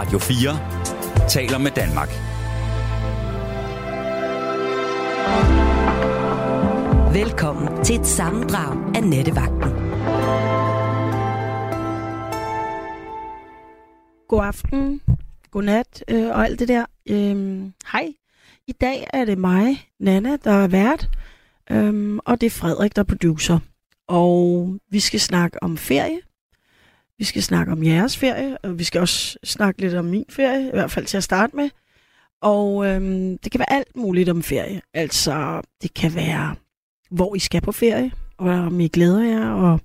Radio 4 taler med Danmark. Velkommen til et sammendrag af Nettevagten. God aften, god nat øh, og alt det der. Øhm, hej, i dag er det mig, Nana, der er vært, øhm, og det er Frederik, der er producer. Og vi skal snakke om ferie. Vi skal snakke om jeres ferie, og vi skal også snakke lidt om min ferie, i hvert fald til at starte med. Og øhm, det kan være alt muligt om ferie. Altså, det kan være, hvor I skal på ferie, og om I glæder jer, og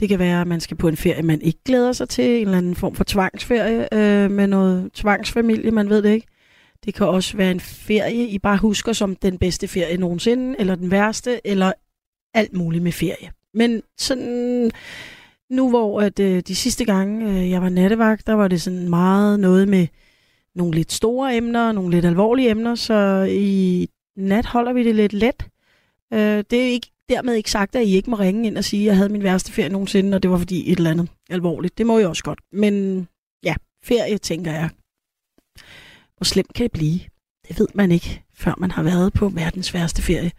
det kan være, at man skal på en ferie, man ikke glæder sig til, en eller anden form for tvangsferie øh, med noget tvangsfamilie, man ved det ikke. Det kan også være en ferie, I bare husker som den bedste ferie nogensinde, eller den værste, eller alt muligt med ferie. Men sådan, nu hvor at, øh, de sidste gange, øh, jeg var nattevagt, der var det sådan meget noget med nogle lidt store emner, nogle lidt alvorlige emner, så i nat holder vi det lidt let. Øh, det er ikke dermed ikke sagt, at I ikke må ringe ind og sige, at jeg havde min værste ferie nogensinde, og det var fordi et eller andet alvorligt. Det må jeg også godt. Men ja, ferie, tænker jeg. Hvor slemt kan det blive? Det ved man ikke, før man har været på verdens værste ferie.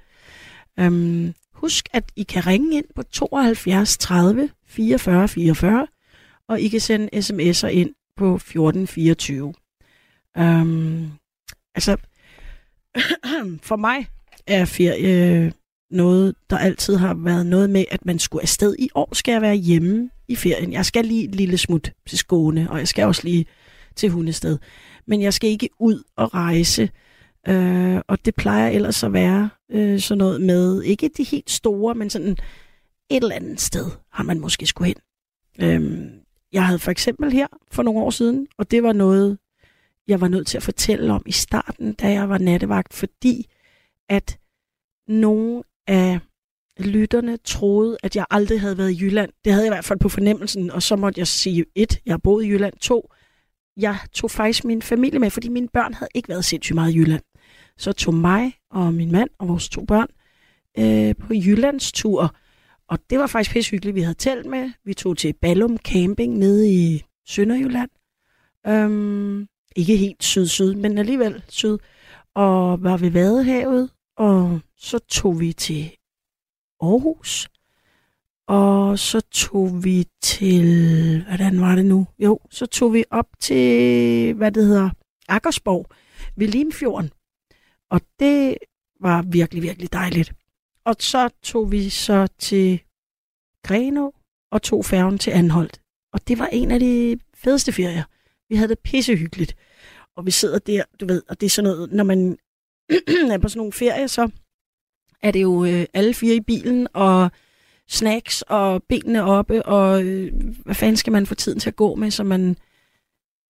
Øhm, husk, at I kan ringe ind på 72 30 44 44, og I kan sende sms'er ind på 1424. Um, øhm, altså, for mig er ferie noget, der altid har været noget med, at man skulle afsted. I år skal jeg være hjemme i ferien. Jeg skal lige et lille smut til Skåne, og jeg skal også lige til Hundested. Men jeg skal ikke ud og rejse. Øh, og det plejer ellers at være øh, sådan noget med, ikke de helt store, men sådan et eller andet sted har man måske skulle hen. Øhm, jeg havde for eksempel her for nogle år siden, og det var noget, jeg var nødt til at fortælle om i starten, da jeg var nattevagt, fordi at nogle af lytterne troede, at jeg aldrig havde været i Jylland. Det havde jeg i hvert fald på fornemmelsen, og så måtte jeg sige et, jeg boede i Jylland. To, jeg tog faktisk min familie med, fordi mine børn havde ikke været sindssygt meget i Jylland. Så tog mig og min mand og vores to børn øh, på Jyllands tur. Og det var faktisk pisse hyggeligt. Vi havde telt med. Vi tog til Ballum Camping nede i Sønderjylland. Øhm, ikke helt syd-syd, men alligevel syd. Og var ved Vadehavet og så tog vi til Aarhus, og så tog vi til, hvordan var det nu? Jo, så tog vi op til, hvad det hedder, Akersborg ved Limfjorden. Og det var virkelig, virkelig dejligt. Og så tog vi så til Greno og tog færgen til Anholdt. Og det var en af de fedeste ferier. Vi havde det pissehyggeligt. Og vi sidder der, du ved, og det er sådan noget, når man er på sådan nogle ferier, så er det jo øh, alle fire i bilen, og snacks, og benene oppe, og øh, hvad fanden skal man få tiden til at gå med, så man...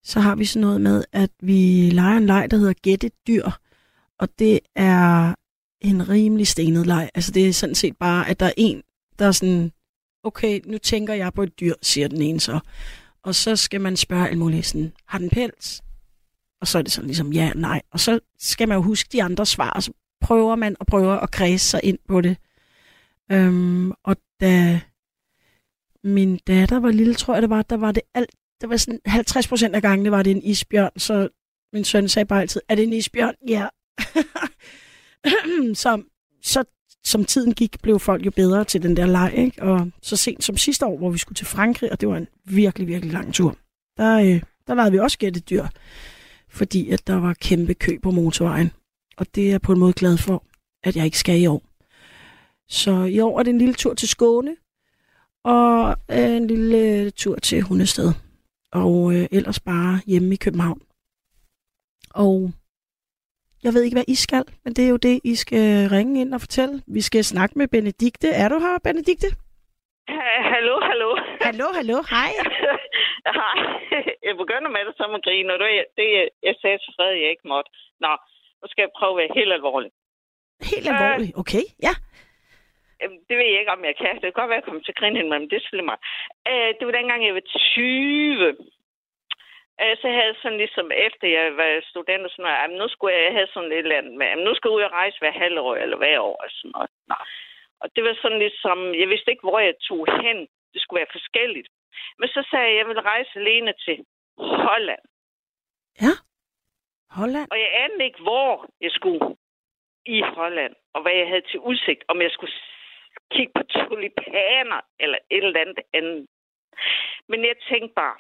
Så har vi sådan noget med, at vi leger en leg, der hedder Gætte dyr, og det er en rimelig stenet leg. Altså det er sådan set bare, at der er en, der er sådan, okay, nu tænker jeg på et dyr, siger den ene så. Og så skal man spørge alt muligt sådan, har den pels? Og så er det sådan ligesom ja, nej. Og så skal man jo huske de andre svar, og så prøver man og prøver at kredse sig ind på det. Øhm, og da min datter var lille, tror jeg det var, der var det alt, der var sådan 50 procent af gangene var det en isbjørn, så min søn sagde bare altid, er det en isbjørn? Ja. så, så som tiden gik, blev folk jo bedre til den der leg, ikke? Og så sent som sidste år, hvor vi skulle til Frankrig, og det var en virkelig, virkelig lang tur, der, øh, der legede vi også gætte dyr fordi at der var kæmpe kø på motorvejen. Og det er jeg på en måde glad for, at jeg ikke skal i år. Så i år er det en lille tur til Skåne, og øh, en lille øh, tur til Hundested. Og øh, ellers bare hjemme i København. Og jeg ved ikke, hvad I skal, men det er jo det, I skal ringe ind og fortælle. Vi skal snakke med Benedikte. Er du her, Benedikte? Hallo, hallo. Hallo, hallo. Hej. Hej. Jeg begynder med det som at grine, og det, det jeg sagde til Fred, jeg ikke måtte. Nå, nu skal jeg prøve at være helt alvorlig. Helt alvorlig, okay, ja. Det ved jeg ikke, om jeg kan. Det kan godt være, at jeg kommer til at grine men det er mig. Øh, det var dengang, jeg var 20. Øh, så havde jeg sådan ligesom, efter jeg var student og sådan noget, nu skulle jeg have sådan et eller andet med, nu skal jeg ud og rejse hver halvår eller hver år og sådan noget. Nå. Og det var sådan ligesom, jeg vidste ikke, hvor jeg tog hen. Det skulle være forskelligt. Men så sagde jeg, at jeg ville rejse alene til Holland. Ja. Holland. Og jeg anede ikke, hvor jeg skulle i Holland, og hvad jeg havde til udsigt, om jeg skulle kigge på tulipaner eller et eller andet andet. Men jeg tænkte bare,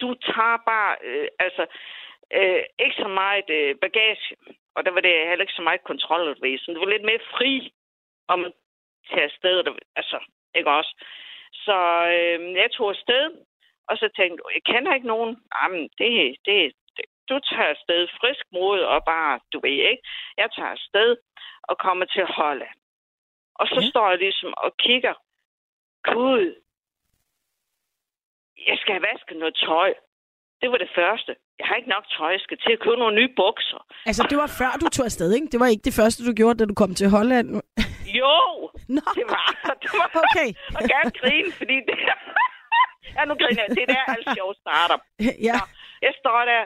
du tager bare, øh, altså, øh, ikke så meget øh, bagage, og der var det heller ikke så meget kontroludvæsen. Det var lidt mere fri, om at tage afsted, altså, ikke også? Så øh, jeg tog afsted, og så tænkte jeg, jeg kender ikke nogen. Jamen, det, det, det, du tager afsted frisk mod og bare, du ved ikke, jeg tager afsted og kommer til Holland. Og så Ja. står jeg ligesom og kigger. Gud, jeg skal have vasket noget tøj. Det var det første. Jeg har ikke nok tøj. Jeg skal til at købe nogle nye bukser. Altså, det var før du tog afsted, ikke? Det var ikke det første, du gjorde, da du kom til Holland. Jo, Nå, det var, det var okay. og gerne grine, fordi det... ja, nu griner jeg. Det er der, alt sjov starter. Ja, Jeg står der.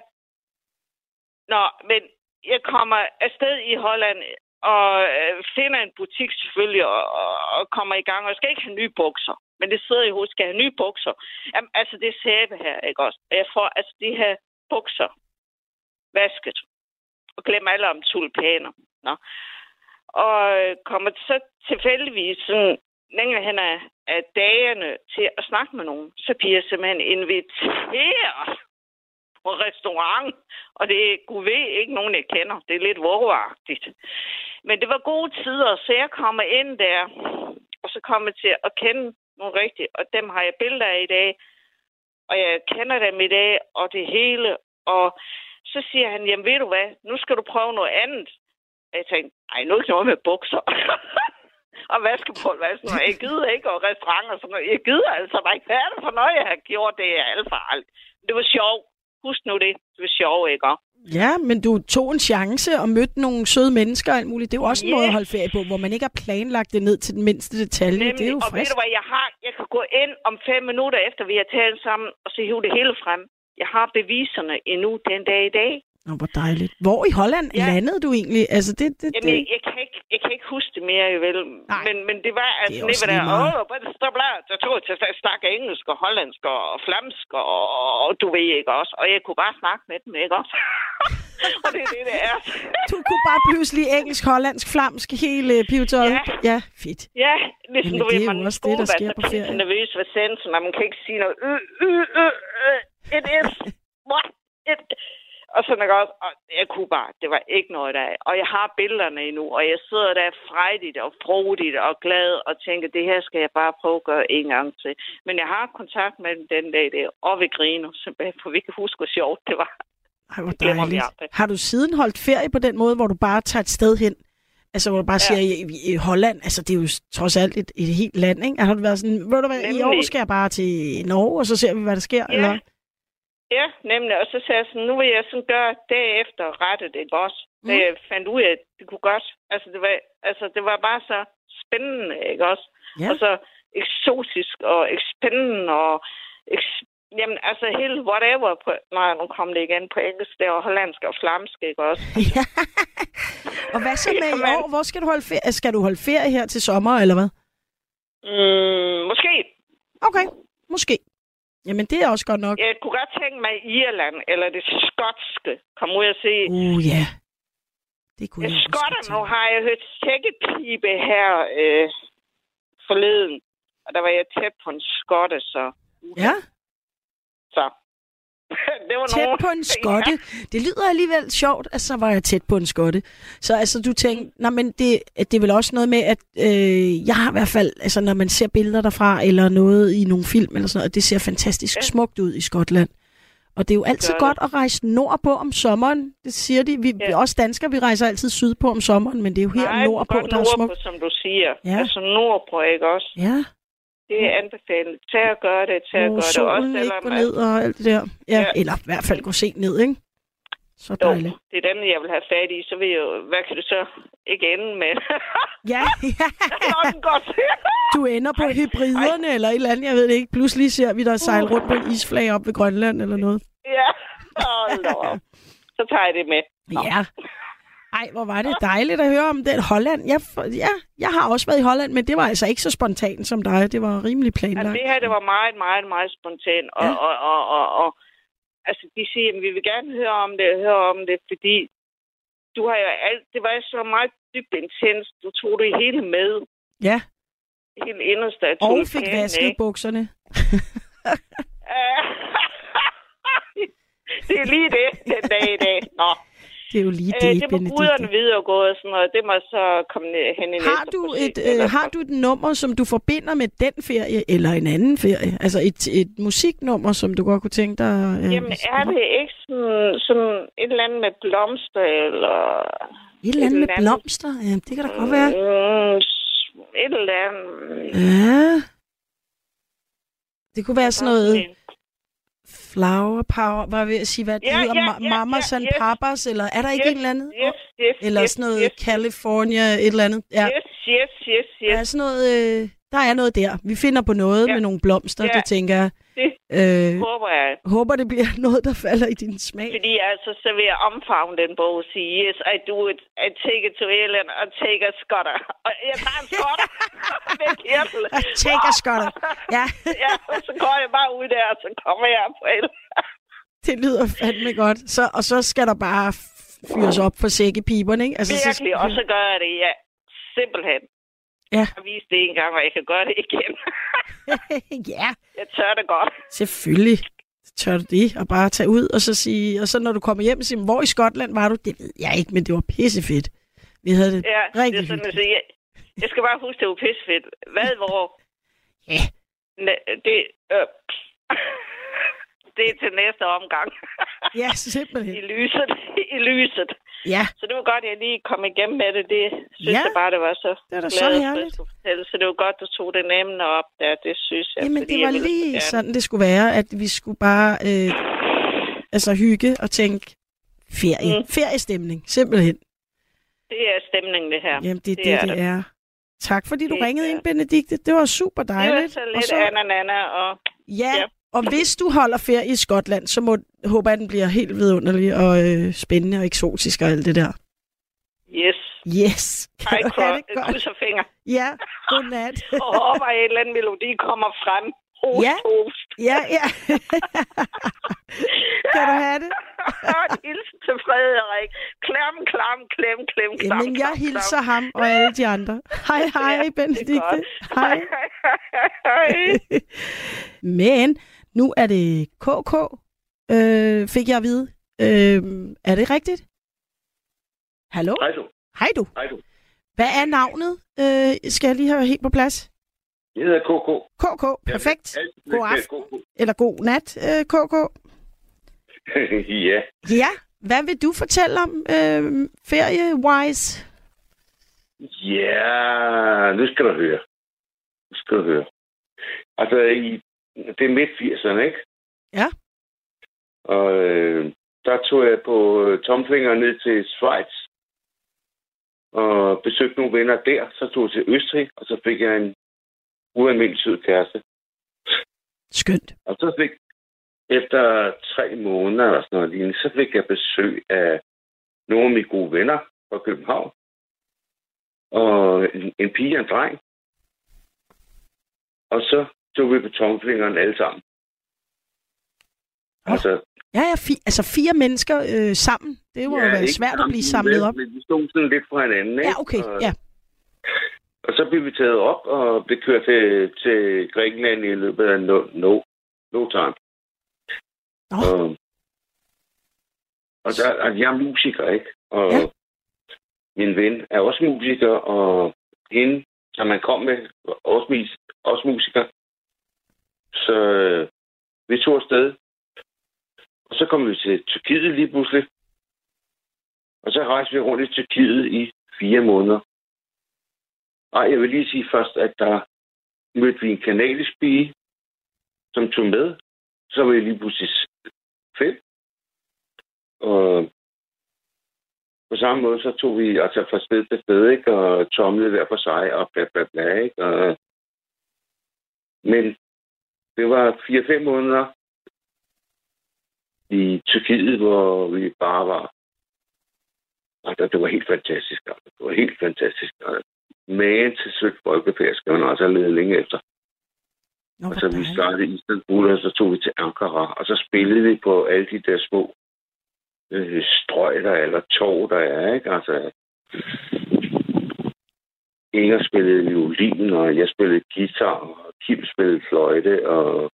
Nå, men jeg kommer afsted i Holland og øh, finder en butik selvfølgelig og, og, kommer i gang. Og jeg skal ikke have nye bukser. Men det sidder i hovedet, skal jeg have nye bukser. Jamen, altså, det er sæbe her, ikke også? Og jeg får altså de her bukser vasket. Og glemmer alle om tulipaner. Nå. Og øh, kommer så tilfældigvis sådan længere hen af, af dagene til at snakke med nogen. Så bliver jeg simpelthen inviteret på restaurant, og det er gud ved ikke nogen, jeg kender. Det er lidt voragtigt. Men det var gode tider, så jeg kommer ind der, og så kommer jeg til at kende nogle rigtige, og dem har jeg billeder af i dag, og jeg kender dem i dag, og det hele, og så siger han, jamen ved du hvad, nu skal du prøve noget andet. Og jeg tænkte, ej, nu er ikke noget med bukser. og vaskepulver, hvad sådan noget. Jeg gider ikke, og restauranter og sådan noget. Jeg gider altså ikke. Hvad er det for noget, jeg har gjort? Det er alt for alt. Det var sjovt. Husk nu det. Det var sjovt, ikke? ja, men du tog en chance og mødte nogle søde mennesker og alt muligt. Det er jo også en Ja. måde at holde ferie på, hvor man ikke har planlagt det ned til den mindste detalje. Nemlig, det er jo og ved frisk. du hvad, jeg har, jeg kan gå ind om fem minutter efter, vi har talt sammen, og så hive det hele frem. Jeg har beviserne endnu den dag i dag. Nå, hvor dejligt. Hvor i Holland Ja. landede du egentlig? Altså, det, det, Jamen, jeg, det... jeg, kan ikke, jeg kan ikke huske det mere, jeg vel. Nej. Men, men det var altså Det er var der, åh, hvad er det bla, der tog jeg til at snakke engelsk og hollandsk og flamsk og, og du ved ikke også. Og jeg kunne bare snakke med dem, ikke også? og det er det, det er. Du kunne bare pludselig engelsk, hollandsk, flamsk, hele pivetøjet. Ja. ja, fedt. Ja, ligesom Jamen, du det ved, er man også det, der sker på ferie. Nervøs ved sensen, og man kan ikke sige noget. Øh, øh, øh, øh, it is. What? It. Og sådan også. Og jeg kunne bare, det var ikke noget der. Og jeg har billederne endnu, og jeg sidder der frejdigt og frodigt og glad og tænker, det her skal jeg bare prøve at gøre en gang til. Men jeg har kontakt med dem den dag der, og vi griner simpelthen, for vi kan huske, hvor sjovt det var. Ej, hvor dejligt. Har du siden holdt ferie på den måde, hvor du bare tager et sted hen? Altså, hvor du bare Ja. siger, i, i Holland, altså det er jo trods alt et, et helt land, ikke? Har du været sådan, ved du hvad, i Nemlig. år skal jeg bare til Norge, og så ser vi, hvad der sker? Ja. Eller? Ja, nemlig. Og så sagde jeg sådan, nu vil jeg sådan gøre derefter rette det også. Mm. Mm. Jeg fandt ud af, at det kunne godt. Altså, det var, altså, det var bare så spændende, ikke også? Ja. Og så eksotisk og spændende og... Eks, jamen, altså hele whatever. På, nej, nu kom det igen på engelsk. Det var hollandsk og flamsk, ikke også? ja. og hvad så med i Jamen. år? Hvor skal du holde ferie? Skal du holde ferie her til sommer, eller hvad? Mm, måske. Okay, måske. Jamen, det er også godt nok. Jeg kunne godt tænke mig Irland, eller det skotske. Kom ud og se. Uh, ja. Det kunne jeg skotter, nu har jeg hørt tækkepibe her øh, forleden. Og der var jeg tæt på en skotte, så... Ja, så. det var tæt nogen... på en skotte. Det lyder alligevel sjovt, at så var jeg tæt på en skotte. Så altså, du tænkte, nej, men det, det er vel også noget med, at øh, jeg har i hvert fald, altså når man ser billeder derfra, eller noget i nogle film, eller sådan noget, det ser fantastisk Ja. smukt ud i Skotland. Og det er jo altid gør det. godt at rejse nordpå om sommeren. Det siger de. Vi, Ja. ja. Os danskere, vi rejser altid sydpå om sommeren, men det er jo her Nej, nordpå, der er smukt. som du siger. Ja. Altså nordpå, ikke også? Ja, Det er anbefalet. Tag at gøre det, tag hvor gøre det. Også ikke selvom, at- ned og alt det der. Ja, Ja. eller i hvert fald gå sent ned, ikke? Så Jo, dejligt. det er den, jeg vil have fat i. Så vil jeg jo, hvad kan det så ikke ende med? Ja, ja. Du ender på hybriderne eller et eller andet, jeg ved det ikke. Pludselig ser vi dig sejle rundt på en isflag op ved Grønland eller noget. ja, da op. Så tager jeg det med. Nå. Ja. Ej, hvor var det dejligt at høre om den Holland. Jeg, ja, jeg har også været i Holland, men det var altså ikke så spontant som dig. Det var rimelig Altså, planlagt. det her, det var meget, meget, meget spontant. Og, Ja. og, og, og, og altså, de siger, at vi vil gerne høre om det, høre om det, fordi du har jo alt, det var så meget dybt intens. Du tog det hele med. Ja, Helt inderste af og fik vasket ikke? bukserne. det er lige det, den dag i dag. Nå. Det er jo lige Øh, det, det må guderne Benedikte. vide og gå og sådan noget. Det må så komme ned, hen i Har du, projekt, et, øh, har du et nummer, som du forbinder med den ferie, eller en anden ferie? Altså et, et musiknummer, som du godt kunne tænke dig? Øh, Jamen, er det ikke sådan, sådan et eller andet med blomster, eller... et eller andet med et eller andet- blomster? Ja, det kan da godt være. Mm, et eller andet... Ja. Det kunne være sådan noget flower power, var jeg ved at sige, hvad det Ja, hedder, Ma- ja, mamas ja, and yes. papas, eller er der ikke Yes, en eller andet? Yes, yes, Eller yes, sådan noget yes, California, et eller andet. Ja, Yes, yes, yes, der yes. er sådan noget, øh, der er noget der. Vi finder på noget Ja. med nogle blomster, Ja. det tænker jeg. Det Øh, håber jeg. håber, det bliver noget, der falder i din smag. Fordi altså, så vil jeg omfavne den bog og sige, yes, I do it. I take it to Ellen og take a skotter. Og jeg tager en skotter med kirtel. Take a skotter. Ja, ja, så går jeg bare ud der, og så kommer jeg på el. det lyder fandme godt. Så, og så skal der bare fyres op for sækkepiberne, ikke? Altså, så Virkelig, og så gør jeg det, ja. Simpelthen. Ja. Jeg har vist det en gang, og jeg kan gøre det igen. ja, jeg tør det godt. selvfølgelig tør du det, og bare tage ud, og så sige, og så når du kommer hjem, sige, hvor i Skotland var du? Det ved jeg ikke, men det var pissefedt. Vi havde det Ja, rigtig det er sådan, jeg, jeg skal bare huske, det var pissefedt. Hvad, hvor? Ja. Ne, det, øh, det er til næste omgang. Ja, I simpelthen. lyset. I lyset. Ja, Så det var godt, at jeg lige kom igennem med det. Det synes Ja. jeg bare, det var så det er da så herligt. Så det var godt, du tog det emne op der. Det synes jeg. Jamen, det var ville lige gerne. sådan, det skulle være, at vi skulle bare øh, altså hygge og tænke ferie. Mm. Feriestemning, simpelthen. Det er stemningen, det her. Jamen, det er Det det, er det, det. er. Tak fordi du Det ringede er- ind, Benedikte. Det var super Det var dejligt. så Og lidt så, Anna Nana, og ja, Ja. Og hvis du holder ferie i Skotland, så må, håber jeg, den bliver helt vidunderlig og øh, spændende og eksotisk og alt det der. yes. Yes. Kan Hej, du have det godt? krydser fingre. Ja, godnat. Og håber, at en eller anden melodi kommer frem. Host, Ja. host. ja, ja. kan du have det? Og en hilsen til Frederik. Klem, klam, klem, klem, klam, Jamen, jeg klam, hilser ham og alle de andre. Hej, hej, Ja, Benedikte. Hej. Hej. Men nu er det KK, øh, fik jeg at vide. Øh, er det rigtigt? Hallo? Hej du. Hej du. Hej du. Hvad er navnet? Øh, skal jeg lige have helt på plads? Jeg hedder KK. KK, perfekt. Altid God aften. Eller god nat, øh, KK. ja. Ja, hvad vil du fortælle om øh, ferie-wise? Ja, nu skal du høre. Nu skal du høre. Altså, i, det er midt 80'erne, ikke? Ja. Og øh, der tog jeg på øh, tomfinger ned til Schweiz og besøgte nogle venner der. Så tog jeg til Østrig, og så fik jeg en ualmindelig sød kæreste. Skønt. Og så fik, efter tre måneder eller sådan noget lignende, så fik jeg besøg af nogle af mine gode venner fra København. Og en, en pige og en dreng. Og så tog vi på tomfingeren alle sammen. Nå. Altså, Ja, ja, fi, altså fire mennesker øh, sammen. Det må ja, jo være svært at blive samlet men- op. Men vi stod sådan lidt fra hinanden, ikke? Ja, okay, Og, ja. og så blev vi taget op og blev kørt til, til Grækenland i løbet af no, no, no time. Nå. Og, og der, altså, jeg er musiker, ikke? Og Ja. min ven er også musiker, og hende, som man kom med, var også, også musiker. Så øh, vi tog afsted. Og så kom vi til Tyrkiet lige pludselig. Og så rejste vi rundt i Tyrkiet i fire måneder. Og jeg vil lige sige først, at der mødte vi en kanadisk pige, som tog med. Så var jeg lige pludselig fem. Og på samme måde, så tog vi altså fra sted til sted, ikke? Og tomlede hver for sig, og bla bla bla, ikke? Og... Men det var 4-5 måneder i Tyrkiet, hvor vi bare var... Altså, det var helt fantastisk. Altså. Det var helt fantastisk. Altså. Men til sødt folkefærd skal man også have ledet længe efter. Nå, Og så vi dejligt. startede i Istanbul, og så tog vi til Ankara, og så spillede vi på alle de der små øh, strøg, der er, eller tog, der er, ikke? Altså, Inger spillede violin, og jeg spillede guitar, og Kim spillede fløjte, og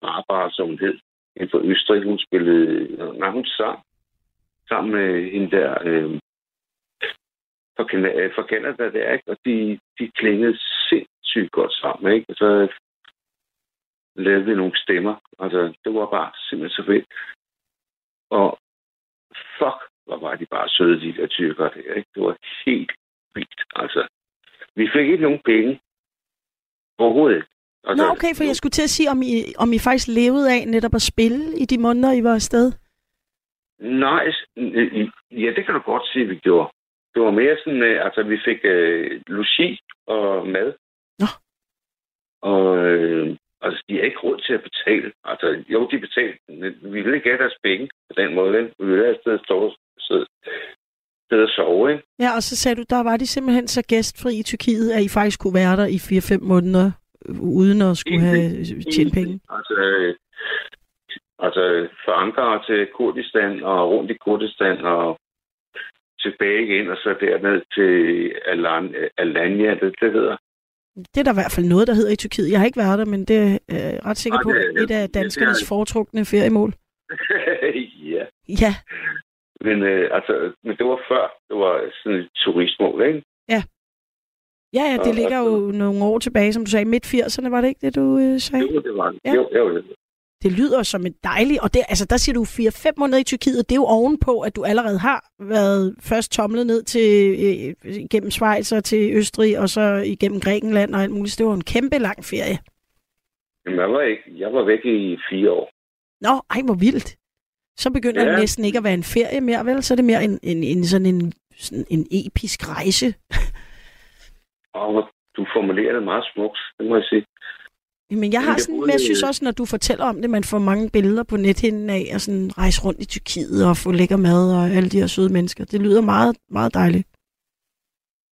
Barbara, som hun hed, en fra Østrig, hun spillede, nej, hun sang sammen med hende der, øh, fra, Canada, øh, fra Canada der, ikke? Og de, de klingede sindssygt godt sammen, ikke? Og så lavede vi nogle stemmer. Altså, det var bare simpelthen så fedt. Og fuck, hvor var de bare søde, de der tyrker der, ikke? Det var helt vildt, altså. Vi fik ikke nogen penge. Overhovedet ikke. Nå, Altså, okay, for jeg skulle til at sige, om I, om I faktisk levede af netop at spille i de måneder, I var afsted. Nej, øh, ja, det kan du godt sige, vi gjorde. Det var mere sådan, øh, altså vi fik øh, logi og mad. Nå. Og øh, altså, de har ikke råd til at betale. Altså, jo, de betalte, vi ville ikke have deres penge på den måde. Vi ville have et sted stå sidde, og sove, ikke? Ja, og så sagde du, der var de simpelthen så gæstfri i Tyrkiet, at I faktisk kunne være der i 4-5 måneder, øh, uden at skulle have tjent penge. Altså, øh, altså fra Ankara til Kurdistan og rundt i Kurdistan og tilbage igen, og så derned til Alan, Alanya, det, det hedder. Det er der i hvert fald noget, der hedder i Tyrkiet. Jeg har ikke været der, men det er jeg ret sikker på, er- et af er- danskernes foretrukne feriemål. ja, Ja, men, øh, altså, men det var før, det var sådan et turistmål, ikke? ja, ja, det Og- ligger og- jo nogle år tilbage, som du sagde, midt 80'erne, var det ikke det, du øh, sagde? Jo, det var det. Ja. Jo, jo, jo. Det lyder som et dejligt, og det, altså der siger du 4-5 måneder i Tyrkiet, det er jo ovenpå, at du allerede har været først tomlet ned til øh, igennem Schweiz og til Østrig, og så igennem Grækenland og alt muligt. Det var en kæmpe lang ferie. Men jeg var, ikke, jeg var væk i fire år. Nå, ej, hvor vildt. Så begynder ja. Det næsten ikke at være en ferie mere, vel? Så er det mere en, en, en sådan en, sådan en episk rejse. Og du formulerer det meget smukt, det må jeg sige. Men jeg har sådan, men jeg synes også, når du fortæller om det, man får mange billeder på nethinden af, og sådan rejse rundt i Tyrkiet og få lækker mad og alle de her søde mennesker. Det lyder meget, meget dejligt.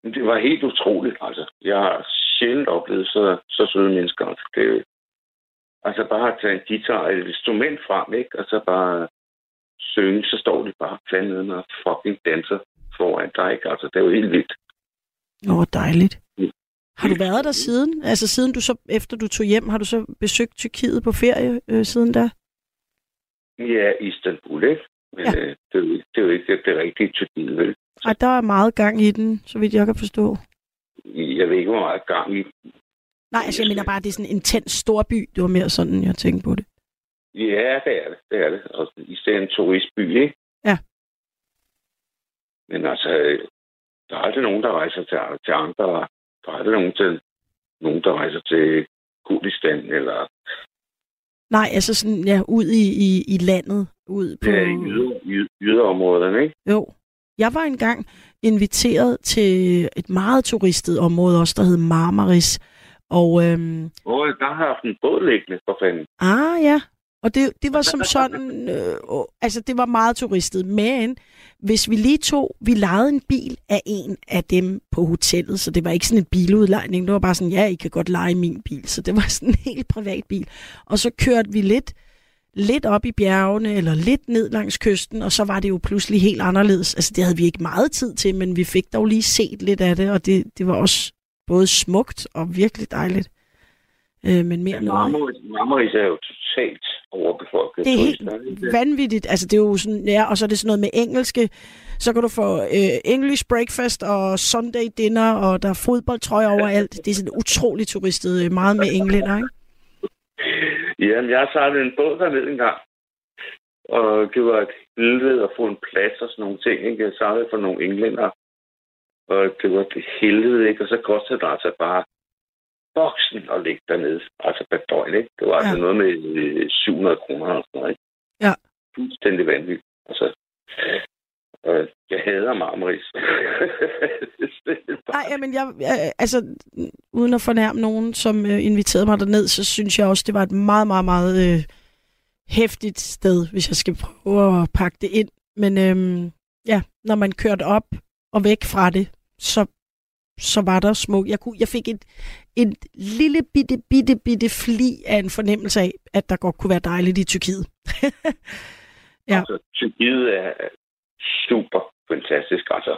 Det var helt utroligt, altså. Jeg har sjældent oplevet så, så søde mennesker. Altså, det, altså bare at tage en guitar og et instrument frem, ikke? Og så bare synge, så står de bare fandme og fucking danser foran dig, ikke? Altså, det er jo helt vildt. Åh, hvor dejligt. Har du været der siden? Altså siden du så, efter du tog hjem, har du så besøgt Tyrkiet på ferie øh, siden da? Ja, Istanbul, ikke? Men Ja. øh, det, er jo, ikke- det er jo ikke det rigtige Tyrkiet, vel? Ej, der er meget gang i den, så vidt jeg kan forstå. Jeg ved ikke, hvor meget gang i. Nej, altså jeg mener bare, at det er sådan en intens storby. Det var mere sådan, jeg tænkte på det. Ja, det er det. Det er det. Og især en turistby, ikke? Ja. Men altså, der er aldrig nogen, der rejser til, til andre. Der er aldrig nogen, til, nogen, der rejser til Kurdistan, eller Nej, altså sådan, ja, ud i, i, i landet. Ud på... ja, i yder, yder, yderområderne, ikke? Jo. Jeg var engang inviteret til et meget turistet område også, der hed Marmaris. Og øhm, Og der har haft en båd liggende, for fanden. Ah ja, og det, det var som sådan, øh, altså det var meget turistet, men hvis vi lige tog, vi lejede en bil af en af dem på hotellet, så det var ikke sådan en biludlejning, det var bare sådan, ja, I kan godt lege min bil, så det var sådan en helt privat bil. Og så kørte vi lidt, lidt op i bjergene, eller lidt ned langs kysten, og så var det jo pludselig helt anderledes. Altså det havde vi ikke meget tid til, men vi fik dog lige set lidt af det, og det, det var også både smukt og virkelig dejligt. Øh, men mere noget. Marmaris, Marmaris er jo totalt overbefolket. Det er helt vanvittigt. Altså, det er jo sådan, ja, og så er det sådan noget med engelske. Så kan du få øh, English breakfast og Sunday dinner, og der er fodboldtrøjer overalt. Det er sådan utroligt turistet, øh, meget med englænder, ikke? Jamen, jeg sejlet en båd derned en gang. Og det var et helvede at få en plads og sådan nogle ting. Ikke? Jeg sejlede for nogle englænder. Og det var et helvede, ikke? Og så kostede det altså bare boksen at ligge dernede. Altså per døgn, ikke? Det var ja. altså Ja. noget med øh, 700 kroner og sådan noget, ikke? Ja. Fuldstændig vanvittigt. Altså, øh, jeg hader Marmaris. Nej, men jeg, øh, altså, uden at fornærme nogen, som øh, inviterede mig derned, så synes jeg også, det var et meget, meget, meget øh, hæftigt sted, hvis jeg skal prøve at pakke det ind. Men øh, ja, når man kørte op og væk fra det, så så var der smuk. Jeg, kunne, jeg fik et, et lille bitte, bitte, bitte fli af en fornemmelse af, at der godt kunne være dejligt i Tyrkiet. Ja. Altså, Tyrkiet er super fantastisk. Altså,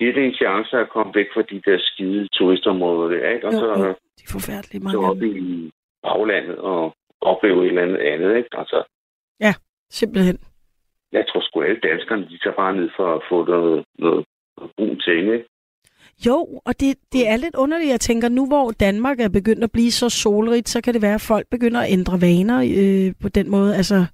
det er en chance at komme væk fra de der skide turistområder der, ikke? Og Jo, så, jo. De er forfærdelige, så mange af op i baglandet og opleve et eller andet andet, ikke? Altså, Simpelthen. jeg tror sgu alle danskerne, de tager bare ned for at få noget, noget, noget brun ting, ikke? Jo, og det, det er lidt underligt. Jeg tænker, nu hvor Danmark er begyndt at blive så solrigt, så kan det være, at folk begynder at ændre vaner øh, på den måde. Altså,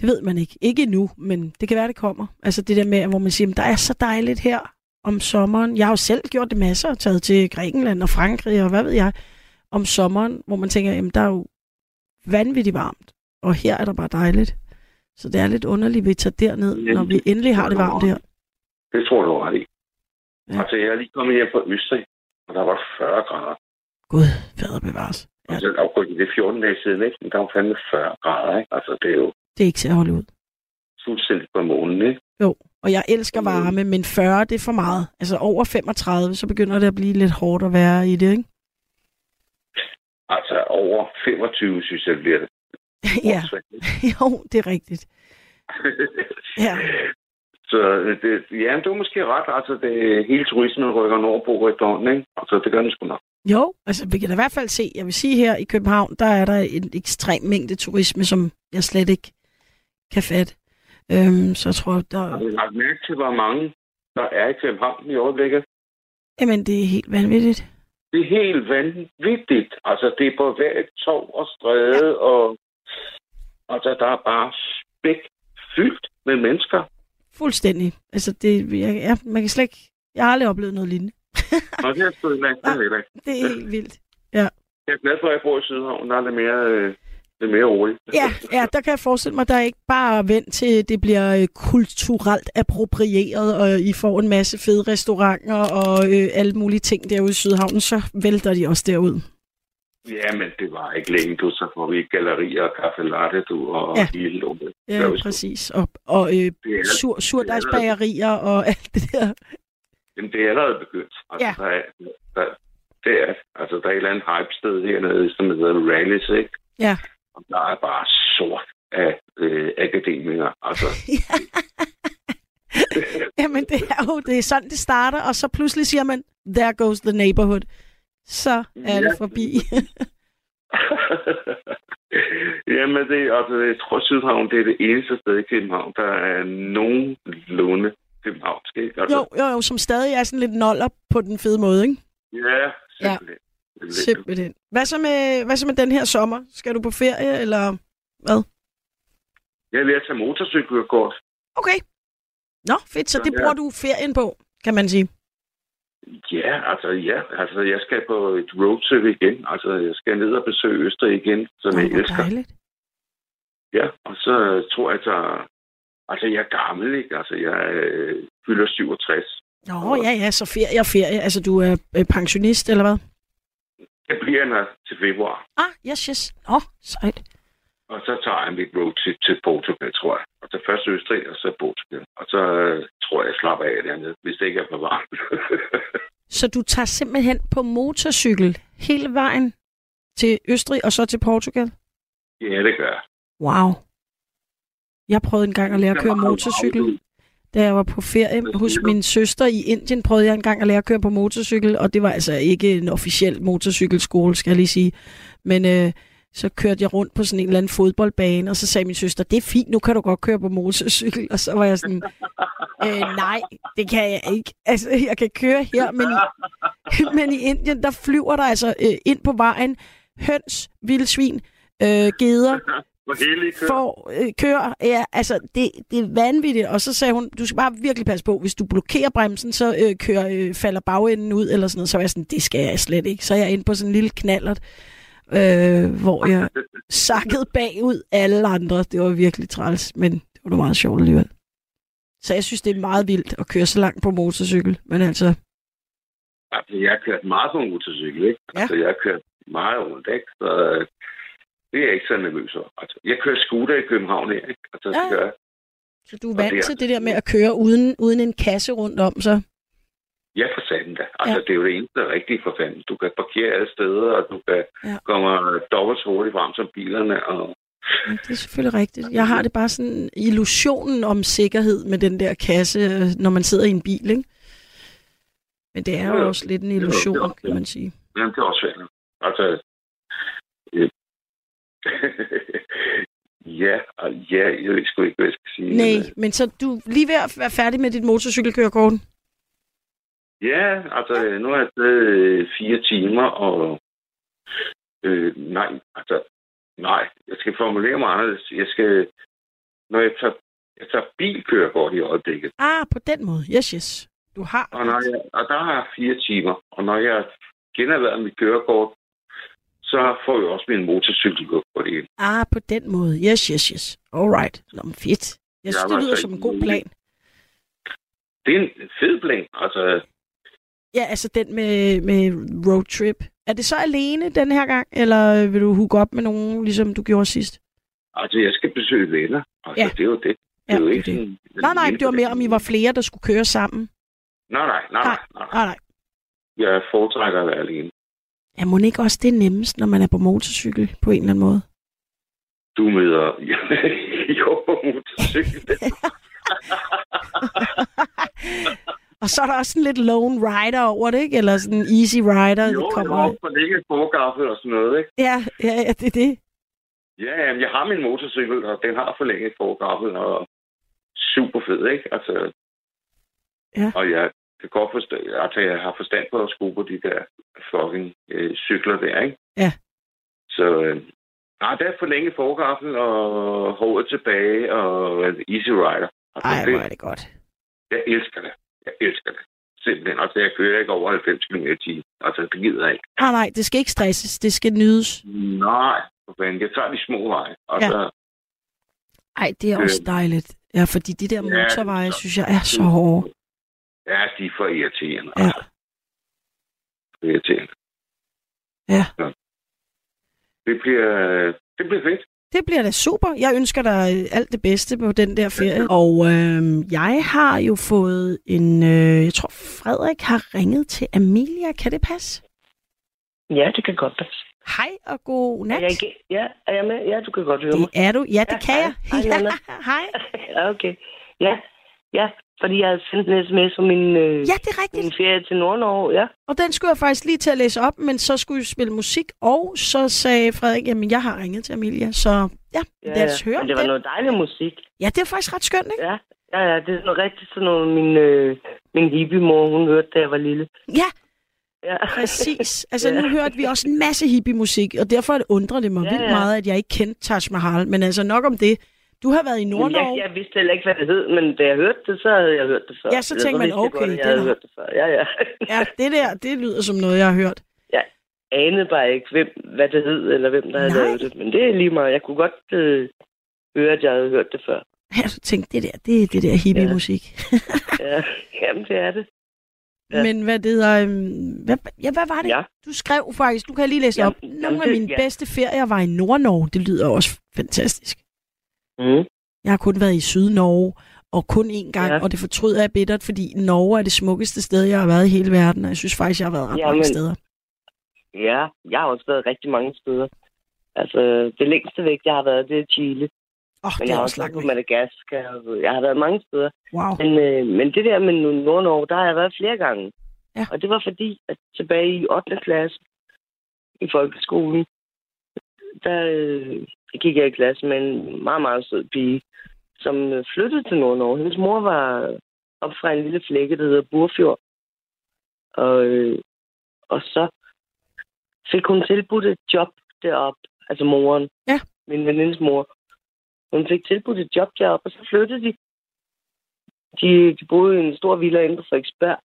det ved man ikke. Ikke endnu, men det kan være, det kommer. Altså det der med, hvor man siger, "Men der er så dejligt her om sommeren. Jeg har jo selv gjort det masser, og taget til Grækenland og Frankrig, og hvad ved jeg, om sommeren, hvor man tænker, jamen der er jo vanvittigt varmt, og her er der bare dejligt. Så det er lidt underligt, at vi tager derned, når vi endelig har det varmt her. Det tror du ret i. Ja. Altså, jeg er lige kommet hjem fra Østrig, og der var 40 grader. Gud, fader bevares. Ja. Altså, var, det er 14 dage siden, ikke? Men der var fandme 40 grader, ikke? Altså, det er jo Det er ikke til at holde ud. fuldstændig på månen, ikke? Og jeg elsker varme, men 40, det er for meget. Altså over 35, så begynder det at blive lidt hårdt at være i det, ikke? Altså, over 25, synes jeg, bliver det. ja, jo, det er rigtigt. Ja. Så det, ja, du er måske ret. Altså, det, hele turismen rykker nordpå efterhånden, ikke? Altså, det gør den sgu nok. Jo, altså vi kan da i hvert fald se, jeg vil sige her i København, der er der en ekstrem mængde turisme, som jeg slet ikke kan fatte. Øhm, så jeg tror, Har der... du lagt mærke til, hvor mange der er i København i øjeblikket? Jamen, det er helt vanvittigt. Det er helt vanvittigt. Altså, det er på hver tog og stræde, ja. og altså, der er bare spæk fyldt med mennesker. Fuldstændig. Altså, det, jeg, jeg, man kan slet ikke... Jeg har aldrig oplevet noget lignende. Og det er sgu ikke, det er. Det er helt vildt. Jeg er glad for, at jeg bor i Sydhavn. Der er lidt mere, øh, lidt mere roligt. Ja, ja, der kan jeg forestille mig, at der er ikke bare vent til, det bliver øh, kulturelt approprieret, og I får en masse fede restauranter og øh, alle mulige ting derude i Sydhavnen, så vælter de også derud. Ja, men det var ikke længe, du. Så får vi gallerier og kaffe latte, du, og Ja. ja. hele lortet. Ja, præcis. Og, og øh, er, sur, surdejsbagerier og alt det der. jamen, det er allerede begyndt. Altså, Ja. der er, der, det er, altså, der er et eller andet hype-sted hernede, som hedder Rallies, ikke? Ja. Og der er bare sort af øh, akademikere. Altså, Jamen, det er jo det er sådan, det starter, og så pludselig siger man, there goes the neighborhood. Så er det Ja. forbi. Jamen, det, altså, jeg tror, Sydhavn det er det eneste sted i København, der er nogenlunde københavnsk, ikke? Altså, jo, jo, jo, som stadig er sådan lidt noller på den fede måde, ikke? Ja, simpelthen. Ja. Simpelthen. Hvad så, med, hvad så med den her sommer? Skal du på ferie, eller hvad? Jeg er ved at tage motorcykelkort. Okay. Nå, fedt. Så Så det ja. bruger du ferien på, kan man sige. Ja, altså ja. Altså, jeg skal på et roadtrip igen. Altså, jeg skal ned og besøge Østrig igen, som jeg elsker. dejligt. Ja, og så tror jeg, at jeg... Altså, jeg er gammel, ikke? Altså, jeg øh, fylder 67. Nå, ja, ja, så ferie og ferie. Altså, du er øh, pensionist, eller hvad? Jeg bliver her til februar. Ah, yes, yes. Nå, sejt. Og så tager jeg mit roadtrip til Portugal, tror jeg. Og så først Østrig, og så Portugal. Og så øh, tror jeg, jeg slapper af dernede, hvis det ikke er for varmt. Så du tager simpelthen på motorcykel hele vejen til Østrig og så til Portugal? ja, det gør jeg. Wow. Jeg prøvede engang at lære at køre motorcykel. Da jeg var på ferie hos min søster i Indien, prøvede jeg engang at lære at køre på motorcykel, og det var altså ikke en officiel motorcykelskole, skal jeg lige sige. Men øh, så kørte jeg rundt på sådan en eller anden fodboldbane, og så sagde min søster, det er fint, nu kan du godt køre på motorcykel. Og så var jeg sådan, øh, nej, det kan jeg ikke. Altså, jeg kan køre her, men i, men i Indien, der flyver der altså øh, ind på vejen høns, vildsvin, øh, geder, får øh, kører. Ja, altså, det, det er vanvittigt. Og så sagde hun, du skal bare virkelig passe på, hvis du blokerer bremsen, så øh, kører, øh, falder bagenden ud, eller sådan noget. Så var jeg sådan, det skal jeg slet ikke. Så er jeg inde på sådan en lille knallert, øh, hvor jeg sakkede bagud alle andre. Det var virkelig træls, men det var da meget sjovt alligevel. Så jeg synes, det er meget vildt at køre så langt på motorcykel. Men altså, Altså, jeg har kørt meget på motorcykel, ikke? Ja. Altså, jeg har kørt meget rundt, ikke? Så øh, det er jeg ikke så nervøs over. Altså, jeg kører scooter i København her, ikke? Altså, Ja. jeg. så du er vant det er- til det der med at køre uden, uden en kasse rundt om, så? Ja, for satan da. Altså, Ja. ja. det er jo det eneste rigtige for fanden. Du kan parkere alle steder, og du kan Ja. ja. komme dobbelt så hurtigt frem som bilerne. Og... Ja, det er selvfølgelig rigtigt. Jeg har det bare sådan illusionen om sikkerhed med den der kasse, øh, når man sidder i en bil, ikke? Men det er jo jo. også lidt en illusion, jo. kan man sige. Jamen, det er også svært. Altså... Øh... ja, og ja, jeg ved sgu ikke, hvad jeg skal sige. Nej, men, øh, så du er lige ved at være færdig med dit motorcykelkørekort? Ja, altså, nu har jeg taget øh, fire timer, og... Øh, nej, altså... Nej, jeg skal formulere mig anderledes. Jeg skal... Når jeg tager, jeg tager bilkørekort i øjeblikket, Ah, på den måde. Yes, yes. Du har... og, når jeg, og der har jeg fire timer, og når jeg generhvervet mit kørekort, så får jeg også min motorcykelkørekort igen. Ah, på den måde. Yes, yes, yes. Alright. Nå, men fedt. Jeg synes, Jeg det lyder så som en god plan. Det er en fed plan. Altså, Ja, altså den med, med roadtrip. Er det så alene den her gang, eller vil du hooke op med nogen, ligesom du gjorde sidst? altså jeg skal besøge venner. Altså, Ja. det er jo det. Det Ja, er jo det er ikke det. sådan... Nej, nej, det var mere, om I var flere, der skulle køre sammen. Nej, nej, nej, nej. nej. Nej, nej. Jeg foretrækker at være alene. Ja, må ikke også det er nemmest, når man er på motorcykel på en eller anden måde? Du møder... jo, på motorcykel. Og så er der også sådan lidt lone rider over det, ikke? Eller sådan en easy rider, jo, kommer... jo, for det ikke forgaffel og sådan noget, ikke? Ja, ja, ja, det er det. Ja, jamen, jeg har min motorcykel, og den har forlænget forgaffel, og super fed, ikke? Altså, Ja. Og jeg kan godt forstå, altså, jeg har forstand på at skrue på de der fucking øh, cykler der, ikke? Ja. Så, øh, nej, der er forlænget forgaffel, og håret tilbage, og easy rider. Altså, Ej, hvor er det godt. Jeg elsker det. Jeg elsker det. Simpelthen. Altså, jeg kører ikke over 90 km i timen. Altså, det gider jeg ikke. Nej, nej, det skal ikke stresses. Det skal nydes. Nej, for fanden. Jeg tager de små veje. Og Ja. så, Ej, det er Øh. også dejligt. Ja, fordi de der Ja, motorveje, så- synes jeg, er så hårde. ja, de er for irriterende. Ja. Altså. Irriterende. Ja. Så. Det bliver, det bliver fedt. Det bliver da super. Jeg ønsker dig øh, alt det bedste på den der ferie. Og øh, jeg har jo fået en... Øh, jeg tror, Frederik har ringet til Amelia. Kan det passe? Ja, det kan godt passe. Hej og god Er nat. jeg, ikke- ja, er jeg med? Ja, du kan godt høre mig. Det er du. Ja, det Ja, kan hej. jeg. Hej, Ja, hej. ja, okay. Ja, ja, fordi jeg havde sendt en sms om min, øh, Ja, det er rigtigt. min ferie til Nordnorge, ja. Og den skulle jeg faktisk lige til at læse op, men så skulle vi spille musik, og så sagde Frederik, jamen jeg har ringet til Amelia, så ja, ja lad os høre Men det var den. noget dejlig musik. Ja, det er faktisk ret skønt, ikke? Ja, ja, ja det er noget rigtigt sådan noget, min, øh, min hippie-mor, hun hørte, da jeg var lille. Ja, Ja. præcis. Altså Ja. nu hørte vi også en masse hippie-musik, og derfor undrer det mig Ja, vildt ja. meget, at jeg ikke kendte Taj Mahal. Men altså nok om det. Du har været i Nordnorge. jeg, jeg vidste heller ikke, hvad det hed, men da jeg hørte det, så havde jeg hørt det før. Ja, så tænkte man, jeg okay, godt, at jeg havde hørt det før. Ja, ja. Ja, det der, det lyder som noget, jeg har hørt. anede bare ikke, hvem, hvad det hed, eller hvem der havde Nej. lavet det. Men det er lige meget. Jeg kunne godt øh, høre, at jeg havde hørt det før. Jeg tænkte, det der, det er det der hippie-musik. Ja, jamen det er det. Ja. Men hvad det hedder, øhm, hvad, ja, hvad var det? Ja. Du skrev faktisk, du kan lige læse Jamen, op. Nogle jamen, af det- mine ja. bedste ferier var i Nordnorge. Det lyder også fantastisk. Mm. Jeg har kun været i Sydnorge, og kun én gang, ja. Og det fortryder jeg bittert, fordi Norge er det smukkeste sted, jeg har været i hele verden, og jeg synes faktisk, jeg har været ret Jamen, mange steder. Ja, jeg har også været rigtig mange steder. Altså, det længste væk, jeg har været, det er Chile. Oh, Men det jeg har også været på. Madagaskar. Jeg har været mange steder. Wow. Men, øh, men det der med Nord-Norge, der har jeg været flere gange. Ja. Og det var fordi, at tilbage i 8. klasse i folkeskolen, der øh, gik jeg i klasse med en meget, meget sød pige, som øh, flyttede til Nord-Norge. Hendes mor var op fra en lille flække, der hedder Burfjord. Og, øh, og så fik hun tilbudt et job derop, altså moren, Ja. min venindes mor. Hun fik tilbudt et job derop, og så flyttede de. De, de boede i en stor villa inde på Frederiksberg,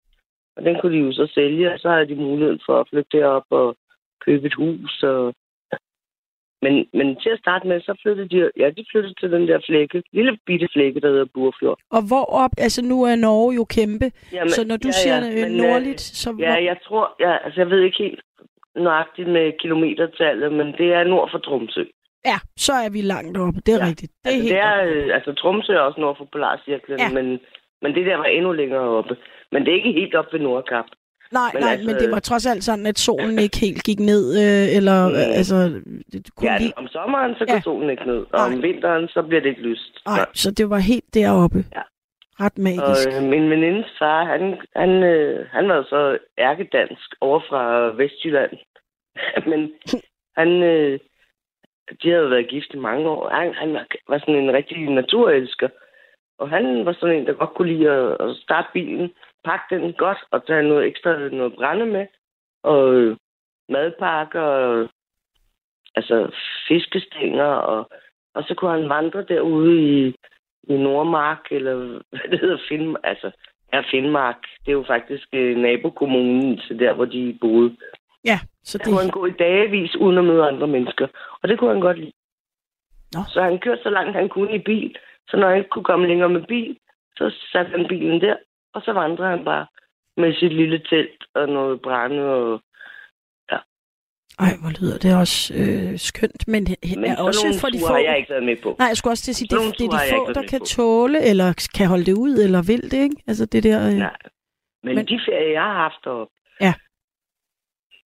og den kunne de jo så sælge, og så havde de muligheden for at flytte derop og købe et hus. Og... Men, men til at starte med, så flyttede de, ja, de flyttede til den der flække, lille bitte flække, der hedder Burfjord. Og hvor op, altså nu er Norge jo kæmpe, Jamen, så når du ja, siger ja, men, øh, nordligt, så Ja, hvor, jeg tror, ja, altså jeg ved ikke helt nøjagtigt med kilometertallet, men det er nord for Tromsø. ja, så er vi langt oppe, det er ja. Rigtigt. Det er altså, helt det er, oppe. øh, altså Tromsø er også nord for Polarcirklen, Ja. men, Men det der var endnu længere oppe. Men det er ikke helt op ved Nordkap. Nej, Men nej, altså- men det var trods alt sådan, at solen ikke helt gik ned, øh, eller Mm. øh, altså, det kunne Ja, lige... om sommeren, så går Ja. solen ikke ned. Og om Nej. vinteren, så bliver det ikke lyst. Nej, så det var helt deroppe. Ja. Ret magisk. Og øh, min venindes far, han, han, øh, han var så ærkedansk over fra Vestjylland. Men han, øh, de havde været gift i mange år. Han, han var, var sådan en rigtig naturelsker. Og han var sådan en, der godt kunne lide at, at starte bilen, pakke den godt og tage noget ekstra noget brænde med. Og øh, madpakker, og, altså fiskestænger, og, og så kunne han vandre derude i, i Nordmark, eller hvad det hedder, Find, altså, ja, Finnmark. Det er jo faktisk øh, nabokommunen til der, hvor de boede. Ja, så Der det... kunne han gå i dagevis uden at møde andre mennesker. Og det kunne han godt lide. Nå. Så han kørte så langt han kunne i bil. Så når han ikke kunne komme længere med bil, så satte han bilen der. Og så vandrede han bare med sit lille telt og noget brænde. Og... Ej, hvor lyder det også øh, skønt, men, Men er også for de få... har jeg ikke været med på. Nej, jeg skulle også til at sige, det, det er de få, der kan på. tåle, eller kan holde det ud, eller vil det, ikke? Altså det der... Øh... Nej. Men, Men- Men de ferier, jeg har haft deroppe, Ja.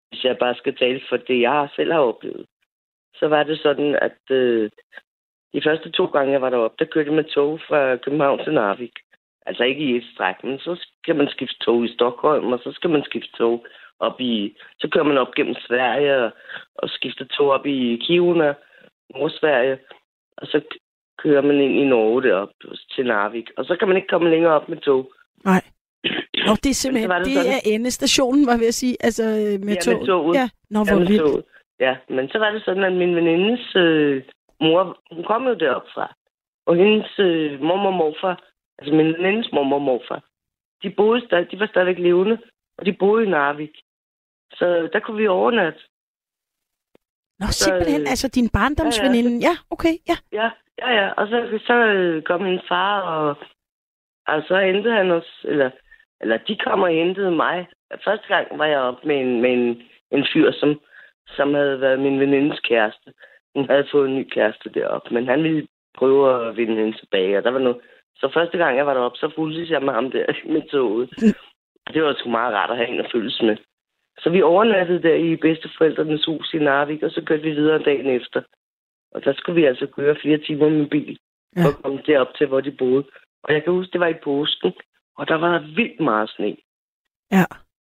hvis jeg bare skal tale for det, jeg selv har oplevet, så var det sådan, at øh, de første to gange, jeg var deroppe, der kørte jeg med tog fra København til Narvik. Altså ikke i et stræk, men så skal man skifte tog i Stockholm, og så skal man skifte tog op i... Så kører man op gennem Sverige og, og skifter tog op i Kiruna, Nordsverige, og så kører man ind i Norge deroppe til Narvik. Og så kan man ikke komme længere op med tog. Nej. Nå, det er simpelthen, det, det sådan. er endestationen, var jeg ved at sige, altså øh, med, Ja, med toget. toget. Ja, Nå, Ja, hvor med vildt. toget. Ja, men så var det sådan, at min venindes øh, mor, hun kom jo derop fra. Og hendes øh, mormor og morfar, altså min venindes mormor og morfar, de, boede stadig, de var stadigvæk levende, og de boede i Narvik. Så der kunne vi overnatte. Nå, så, simpelthen, øh, altså din barndomsveninde. Ja, okay, ja. Ja, ja, ja. Og så, så øh, kom min far, og, og så hentede han os, eller, eller de kom og hentede mig. Første gang var jeg op med en, med en, en fyr, som, som havde været min venindes kæreste. Hun havde fået en ny kæreste deroppe, men han ville prøve at vinde hende tilbage, og der var noget. Så første gang jeg var deroppe, så fulgte jeg med ham der med toget. Det var sgu meget rart at have en at følges med. Så vi overnattede der i bedsteforældrenes hus i Narvik, og så kørte vi videre dagen efter. Og der skulle vi altså køre flere timer med bil, Ja. for at komme derop til, hvor de boede. Og jeg kan huske, det var i påsken, og der var vildt meget sne. Ja.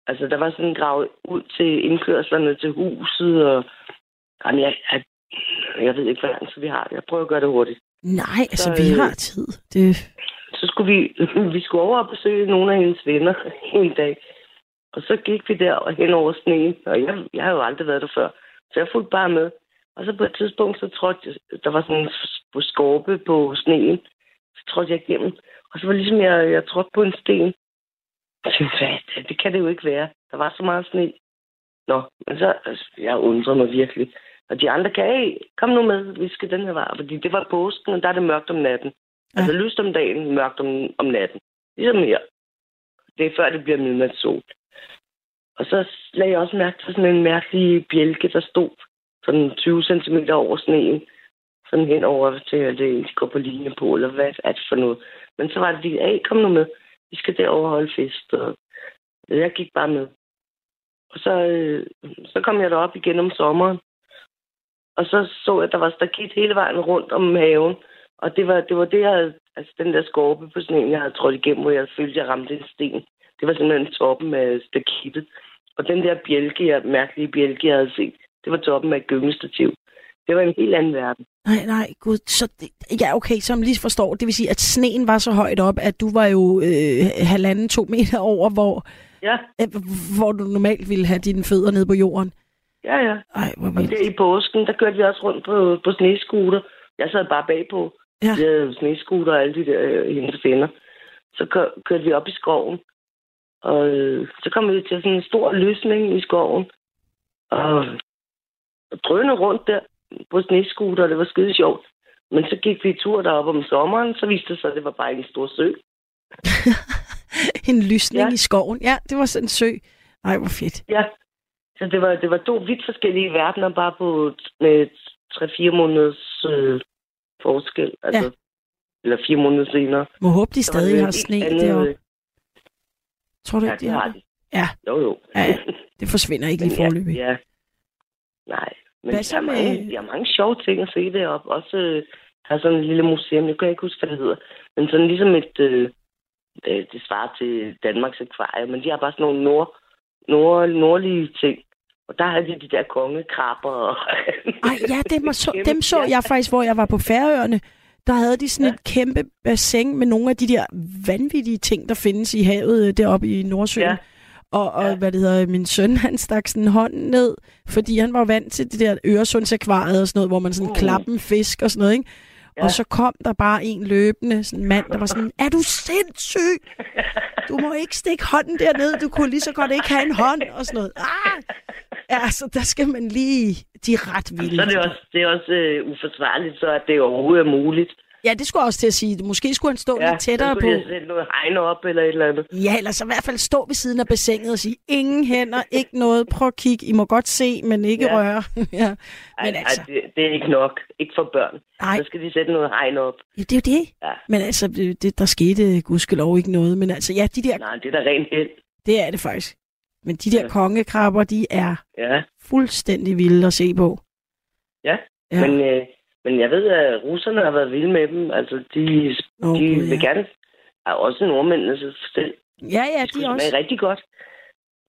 Altså, der var sådan gravet ud til indkørslerne til huset, og jamen, jeg, jeg, jeg ved ikke, hvor lang tid vi har. Jeg prøver at gøre det hurtigt. Nej, altså Så, vi øh, har tid. Det, Så skulle vi, vi skulle over og besøge nogle af hendes venner en dag. Og så gik vi der og hen over sneen, og jeg, jeg har jo aldrig været der før. Så jeg fulgte bare med. Og så på et tidspunkt, så trådte jeg, der var sådan en skorpe på sneen. Så trådte jeg igennem. Og så var det ligesom, jeg, jeg trådte på en sten. Jeg tænkte, hvad, det, det kan det jo ikke være. Der var så meget sne. Nå, men så, altså, jeg undrede mig virkelig. Og de andre kan, hey, kom nu med, vi skal den her vej. Fordi det var påsken, og der er det mørkt om natten. Ja. Altså lyst om dagen, mørkt om, om natten. Ligesom her. Det er før det bliver midnatssol. Og så lagde jeg også mærke til sådan en mærkelig bjælke, der stod sådan 20 cm over sneen. Sådan hen over til, at det de går på linje på, eller hvad er det for noget. Men så var det lige, hey, kom nu med. Vi skal derover holde fest. Og jeg gik bare med. Og så, øh, så kom jeg derop igen om sommeren. Og så så jeg, at der var stakit hele vejen rundt om haven. Og det var, det var det, jeg havde, altså den der skorpe på sneen, jeg havde trådt igennem, hvor jeg følte, jeg ramte en sten. Det var simpelthen toppen af stakittet. Og den der bjælke, jeg, mærkelige bjælke, jeg havde set, det var toppen af et gyngestativ. Det var en helt anden verden. nej, nej, gud. Så det, ja, okay, som lige forstår. Det vil sige, at sneen var så højt op, at du var jo øh, halvanden, to meter over, hvor, Ja, øh, hvor du normalt ville have dine fødder nede på jorden. Ja, ja. Ej, hvor Og vildt. der i påsken, der kørte vi også rundt på, på snescooter. Jeg sad bare bagpå. Ja. Vi havde snescooter og alle de der øh, hendes venner. Så kør, kørte vi op i skoven. Og øh, så kom vi til sådan en stor løsning i skoven. Og, og drønede rundt der på snescooter, og det var skide sjovt. Men så gik vi tur derop om sommeren, så viste det sig, at det var bare en stor sø. en lysning. Ja. i skoven. Ja, det var sådan en sø. Ej, hvor fedt. Ja. Så det var, det var to vidt forskellige verdener, bare på med 3-4 måneders øh, forskel. Altså, eller fire måneder senere. Må håbe, de stadig har sne andet- deroppe. Tror du Ja, ikke, de det har det? de. Ja. Jo, jo. Ja, ja. Det forsvinder ikke lige forløbig. Ja, ja. Nej. Men Hvad der så er, med- mange, der er mange sjove ting at se deroppe. Også øh, der er sådan et lille museum, jeg kan ikke huske, hvad det hedder. Men sådan ligesom et, øh, det, det svarer til Danmarks akvarium, men de har bare sådan nogle nord, nord, nordlige ting. Og der har de de der kongekrabber. Og Ej, ja, dem, så, dem så jeg faktisk, hvor jeg var på Færøerne. Der havde de sådan Ja. et kæmpe bassin med nogle af de der vanvittige ting, der findes i havet øh, deroppe i Nordsøen. Ja. Og, og Ja. hvad det hedder, min søn, han stak sådan hånden ned, fordi han var vant til det der Øresundsakvariet og sådan noget, hvor man sådan Mm. klapper en fisk og sådan noget, ikke? Ja. Og så kom der bare en løbende sådan en mand, der var sådan, er du sindssyg? Du må ikke stikke hånden derned, du kunne lige så godt ikke have en hånd og sådan noget. Ah! Ja, så der skal man lige, de er ret vilde. så er det også, det er også øh, uforsvarligt, så at det overhovedet er muligt. Ja, det skulle jeg også til at sige. Måske skulle han stå ja, lidt tættere på. jeg sætte noget hegn op eller et eller andet. Ja, eller så i hvert fald stå ved siden af bassinet og sige, ingen hænder, ikke noget, prøv at kigge, I må godt se, men ikke Ja. røre. ja. Ej, Men altså, ej, det, det er ikke nok. Ikke for børn. nej, Så skal de sætte noget hegn op. ja, det er jo det. Ja. Men altså, det, det, der skete gudskelov ikke noget. Men altså, ja, de der, Nej, det er da rent held. det er det faktisk. Men de der Ja. kongekrabber, de er Ja. fuldstændig vilde at se på. Ja, Ja. Men, øh, men jeg ved, at russerne har været vilde med dem. Altså, de, Åh, de vil ja. gerne... Er også nordmændene så selv. Ja, ja, De de også. rigtig godt.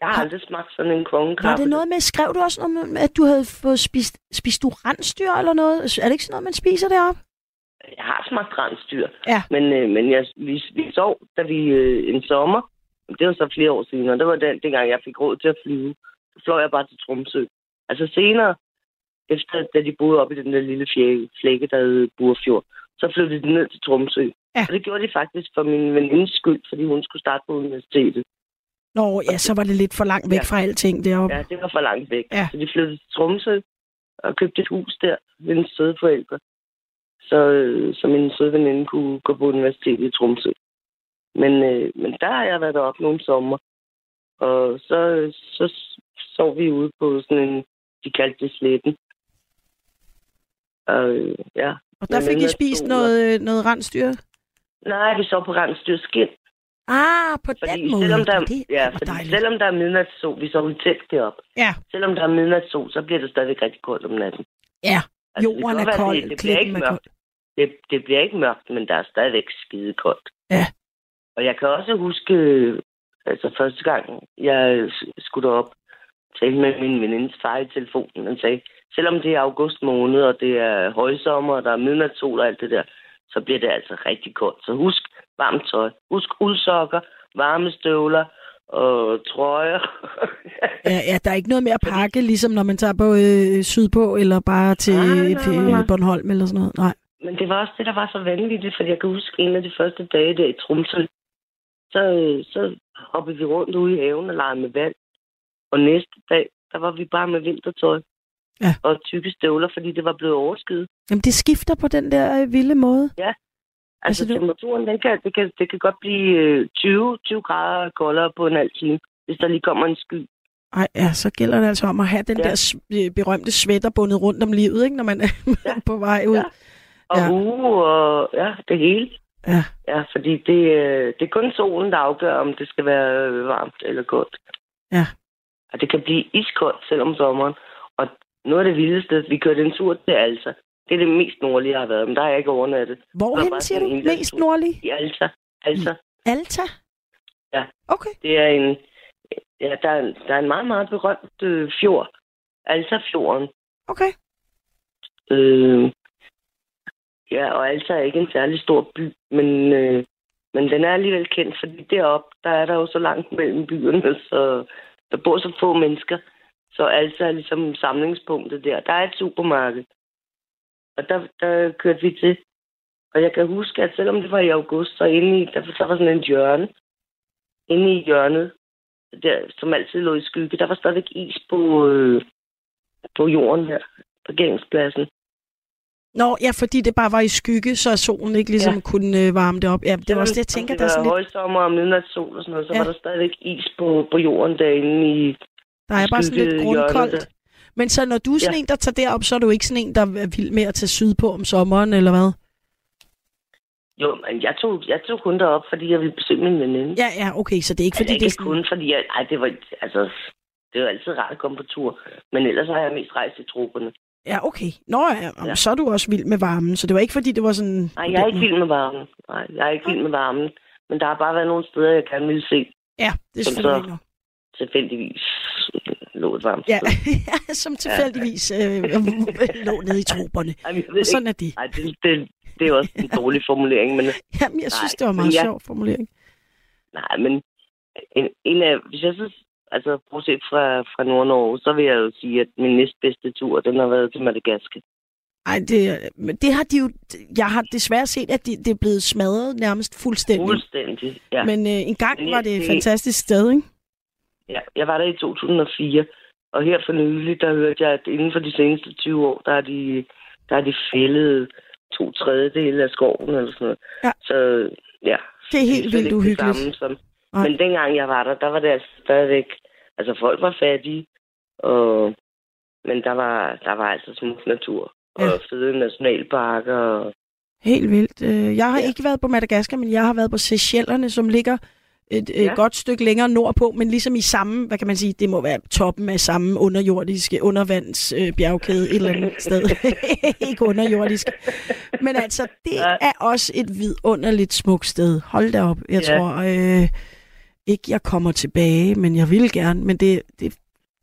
Jeg har Har- aldrig smagt sådan en kongekrabbe. Var det noget med, skrev du også noget med, at du havde fået spist, spist du rensdyr eller noget? Er det ikke sådan noget, man spiser deroppe? Jeg har smagt rensdyr. Ja. Men, øh, men jeg, vi, vi sov, da vi øh, en sommer, det var så flere år siden, og det var den, dengang, jeg fik råd til at flyve. Så fløj jeg bare til Tromsø. Altså senere, efter da de boede op i den der lille flække, flække der hed Burfjord, så flyttede de ned til Tromsø. Ja. Og det gjorde de faktisk for min venindes skyld, fordi hun skulle starte på universitetet. Nå, ja, så var det lidt for langt væk Ja. fra alting deroppe. Ja, det var for langt væk. Ja. Så de flyttede til Tromsø og købte et hus der ved en søde forældre. Så, øh, så min søde veninde kunne gå på universitetet i Tromsø. Men, øh, men der har jeg været deroppe nogle sommer. Og så, så sov vi ude på sådan en, de kaldte det sletten. Og, øh, ja. Og der fik I spist stor. noget, noget rensdyr? Nej, vi sov på rensdyr skin. Ah, på Fordi den måde. selvom der, det ja, fordi dejligt. selvom der er midnatssol, vi i telt deroppe. Ja, Selvom der er midnatssol, så bliver det stadigvæk rigtig koldt om natten. ja. Altså, det Jorden er kold, det, det bliver ikke mørkt. Det, det bliver ikke mørkt, men der er stadigvæk skide koldt. Ja. Og jeg kan også huske, øh, altså første gang, jeg skulle derop, tale med min venindes far i telefonen, han sagde, selvom det er august måned, og det er højsommer, og der er midnatssol og alt det der, så bliver det altså rigtig koldt. Så husk varmt tøj. Husk uldsokker, varme støvler og trøjer. Ja, ja, der er ikke noget med at pakke, ligesom når man tager på øh, sydpå, eller bare til Nej, nej, nej, nej. Bornholm eller sådan noget. Nej. Men det var også det, der var så vanvittigt, fordi jeg kan huske en af de første dage der i Tromsø. Så, øh, så hoppede vi rundt ude i haven og legede med vand. Og næste dag, der var vi bare med vintertøj. Ja. Og tykke støvler, fordi det var blevet overskyet. Jamen, det skifter på den der øh, vilde måde. Altså, Altså, altså temperaturen, den kan, det, kan, det kan godt blive øh, 20, 20 grader koldere på en halv time, hvis der lige kommer en sky. Ej, ja, så gælder det altså om at have den Ja. der øh, berømte sweater bundet rundt om livet, ikke, når man er Ja. på vej ud. Ja. Og Ja. ja. uge og ja, det hele. Ja. Ja, fordi det, øh, det er kun solen, der afgør, om det skal være varmt eller koldt. Ja. Og det kan blive iskoldt selv om sommeren. Og noget af det vildeste, vi kørte en tur til Alta. Det er det mest nordlige, jeg har været, men der har jeg ikke overnattet. Hvorhen siger du? Mest tur. nordlig? I Alta. Alta. Alta? Ja. Okay. Det er en, ja, der, er, der er en meget, meget berømt øh, fjord. Alta-fjorden. Okay. Øh, ja, og Alta er ikke en særlig stor by, men, øh, men den er alligevel kendt, fordi deroppe, der er der jo så langt mellem byerne, så der bor så få mennesker. Så Alta er ligesom samlingspunktet der. Der er et supermarked. Og der, der kørte vi til. Og jeg kan huske, at selvom det var i august, så inde i, der, der var sådan en hjørne. Inde i hjørnet, der, som altid lå i skygge, der var stadigvæk is på, øh, på jorden her, parkeringspladsen. Nå, ja, fordi det bare var i skygge, så solen ikke ligesom ja. Kunne øh, varme det op. Ja, det var også det, jeg tænker, det der er sådan lidt, højsommer og midnatssol og sådan noget, så ja. var der stadigvæk is på, på jorden derinde i... der er bare sådan lidt grundkoldt. Men så når du er sådan Ja. en, der tager derop, så er du ikke sådan en, der er vild med at tage syd på om sommeren, eller hvad? Jo, men jeg tog, jeg tog kun derop, fordi jeg ville besøge min veninde. Ja, ja, okay, så det er ikke fordi, altså, det er sådan... kun fordi, jeg, ej, det var, altså, det var altid rart at komme på tur. Men ellers har jeg mest rejst i trupperne. Ja, okay. Nå, ja, ja. Så er du også vild med varmen, så det var ikke fordi, det var sådan... Nej, jeg er ikke vild med varmen. Nej, jeg er ikke vild med varmen. Men der har bare været nogle steder, jeg gerne ville se. Ja, det er selvfølgelig så-. Tilfældigvis lå et varmt Ja, ja, som tilfældigvis øh, lå nede i troberne. Jamen, jeg ved Og sådan er det. Ej, det, det, det er også en dårlig formulering, men Jamen, jeg synes, Nej, det var en meget ja. sjov formulering. nej, men en, en af, hvis jeg så, altså bortset fra, fra Nord-Norge, så vil jeg jo sige, at min næstbedste tur, den har været til Madagaskar. Ej, det, det har de jo... Jeg har desværre set, at det, det er blevet smadret nærmest fuldstændig. Fuldstændig, ja. Men øh, en gang Men var jeg- det et fantastisk sted, ikke? Ja. Jeg var der i 2004, og her for nylig, der hørte jeg, at inden for de seneste 20 år, der har de, der har de fældet to tredjedele af skoven eller sådan noget. Ja. Så ja, Det er helt slet vildt ikke det uhyggeligt. samme Som, Nej. men dengang jeg var der, der var det altså stadigvæk... Altså, folk var fattige, og, men der var, der var altså smuk natur. Og Ja. fede nationalparker. Og, Helt vildt. Øh, Jeg har Ja. ikke været på Madagaskar, men jeg har været på Seychellerne, som ligger et ja. Godt stykke længere nordpå, men ligesom i samme, hvad kan man sige, det må være toppen af samme underjordiske undervands øh, bjergkæde et eller andet sted. ikke underjordisk. Men altså, det Ja. er også et vidunderligt smukt sted. Hold da op. Jeg Ja. tror øh, ikke, jeg kommer tilbage, men jeg vil gerne. Men det, det,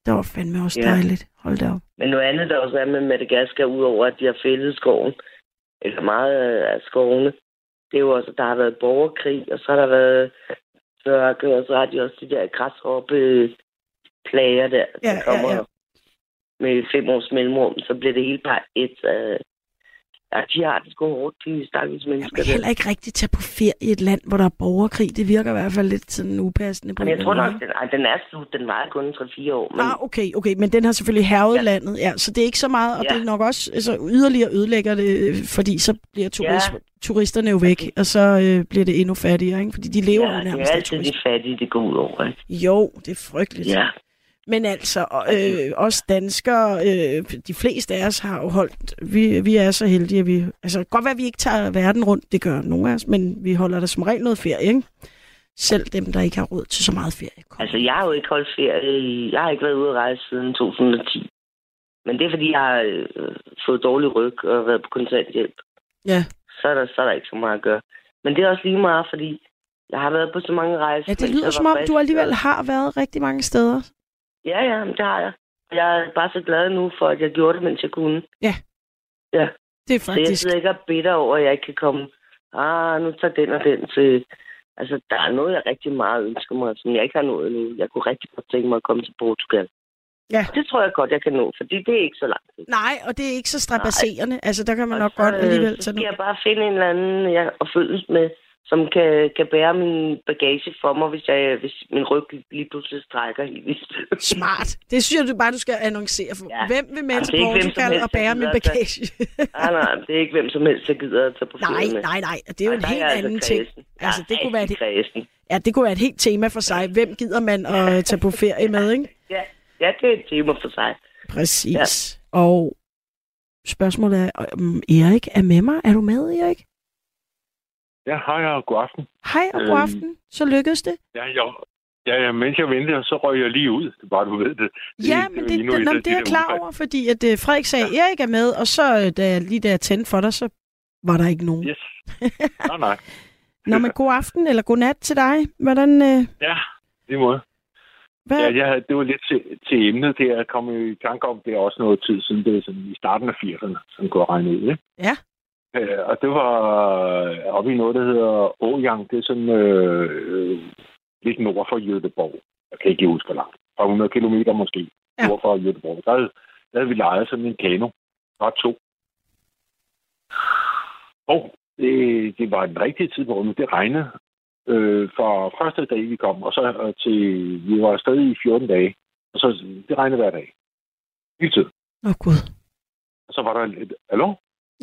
det var fandme også Ja. dejligt. Hold da op. men noget andet, der også er med Madagaskar, udover at de har fældet skoven, eller meget af skovene, det er jo også, at der har været borgerkrig, og så har der været tørke, og så har de også de der græshoppe plager der, Ja, der kommer ja, ja. med fem års mellemrum, så bliver det hele bare et af... Ja, de har det sgu hårdt, de stakkels Jeg mennesker. kan der. heller ikke rigtig tage på ferie i et land, hvor der er borgerkrig. Det virker i hvert fald lidt sådan upassende. På Men en jeg tror nok, den, ej, den er slut. Den var kun 3-4 år. Men, Ah, okay, okay, men den har selvfølgelig hervet ja. Landet, ja, så det er ikke så meget, og ja. Det er nok også altså, yderligere ødelægger det, øh, fordi så bliver turis, ja. turisterne jo væk, og så øh, bliver det endnu fattigere, ikke? fordi de lever ja, jo det nærmest er af altid de fattige, det går ud over. Ikke? Jo, det er frygteligt. Ja. Men altså, øh, os danskere, øh, de fleste af os har jo holdt, vi, vi er så heldige, at vi, altså godt være, at vi ikke tager verden rundt, det gør nogle af os, men vi holder der som regel noget ferie, ikke? Selv dem, der ikke har råd til så meget ferie. Kom. Altså, jeg har jo ikke holdt ferie. Jeg har ikke været ude at rejse siden 2010. Men det er, fordi jeg har øh, fået dårlig ryg og været på kontanthjælp. Ja. Så er, der, så er der ikke så meget at gøre. Men det er også lige meget, fordi jeg har været på så mange rejser. Ja, det lyder som om, du alligevel har været rigtig mange steder. Ja, ja, det har jeg. Jeg er bare så glad nu for, at jeg gjorde det, mens jeg kunne. Det er Så jeg faktisk... sidder ikke og bitter over, at jeg ikke kan komme. Ah, nu tager den og den til... Altså, der er noget, jeg rigtig meget ønsker mig, som jeg ikke har nået endnu. Jeg kunne rigtig godt tænke mig at komme til Portugal. Ja. Det tror jeg godt, jeg kan nå, fordi det er ikke så langt. Nej, og det er ikke så strabasserende. Altså, der kan man Og nok så, godt alligevel Så tage noget. jeg bare finde en eller anden, jeg at følges med, som kan, kan bære min bagage for mig, hvis, jeg, hvis min ryg lige pludselig strækker helt vildt. Smart. Det synes jeg du bare, du skal annoncere for. Ja. Hvem vil med til Portugal og bære min bagage? nej, nej, det er ikke hvem som helst, der gider at tage på nej, ferie med. nej, nej. Det er jo en helt jeg anden altså ting. Altså, det kunne være det-. Ja, det kunne være et helt tema for sig. Hvem gider man at tage på ferie med, ikke? Ja, ja, det er et tema for sig. Præcis. Ja. Og spørgsmålet er, om Erik er med mig. Er du med, Erik? Ja, hej og god aften. Hej og god Øhm. aften. Så lykkedes det. Ja, jeg, ja, ja, mens jeg ventede, så røg jeg lige ud. Det bare, du ved det. det Ja, men det, det, et nå, af men det de er jeg der klar udfald. over, fordi at uh, Frederik sagde, at Erik er med, og så øh, da jeg lige da jeg tændte for dig, så var der ikke nogen. Yes. Nej, nej. Nå, men god aften eller god nat til dig. Hvordan, øh, Ja, det måde. hvad? Ja, jeg havde, det var lidt til, til emnet, det jeg kom i tanke om, det er også noget tid siden, det er sådan i starten af 80'erne, som kunne jeg regne ud, ikke? Ja. Øh, og det var øh, oppe i noget, der hedder Åjang. Det er sådan øh, øh, lidt nord for Jødeborg. Jeg kan ikke huske, hvor langt. Fra 100 kilometer måske. Ja. Nord for Jødeborg. Der havde, der havde vi lejet sådan en kano. Der var to. Og det, det var en rigtig tid på året. Det regnede øh, fra første dag, vi kom, og så øh, til, vi var afsted i 14 dage. Og så, det regnede hver dag. Hele tiden. Åh, oh, Gud. Og så var der lidt, hallo?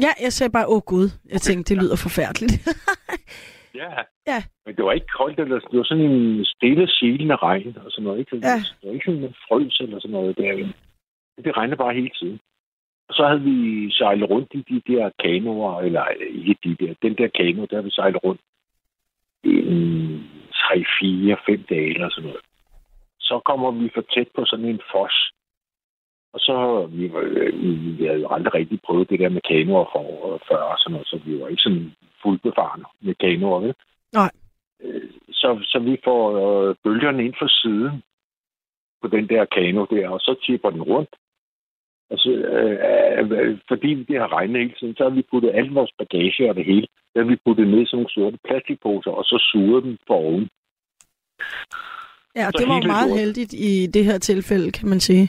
Ja, jeg sagde bare, åh oh, Gud. Jeg tænkte, det lyder forfærdeligt. Ja. Ja. Men det var ikke koldt, eller det var sådan en stille, silende regn og sådan noget. Ikke? Ja. Det var ikke sådan en frøs eller sådan noget. Det, det regnede bare hele tiden. Og så havde vi sejlet rundt i de der kanoer, eller ikke de der, den der kano, der vi sejlet rundt i 3, 4, 5 dage eller sådan noget. Så kommer vi for tæt på sådan en fos. Og så, vi, var, vi, vi havde jo aldrig rigtig prøvet det der med kanoer for, før og sådan noget, så vi var ikke sådan fuldbefarne med kanoer, vel? Nej. Øh, Så, så vi får øh, bølgerne ind fra siden på den der kano der, og så tipper den rundt. Og så, øh, øh, fordi det har regnet hele tiden, så har vi puttet alt vores bagage og det hele, der har vi puttet ned sådan nogle sorte plastikposer, og så suger dem for oven. Ja, Så det var jo meget lortet- heldigt i det her tilfælde, kan man sige.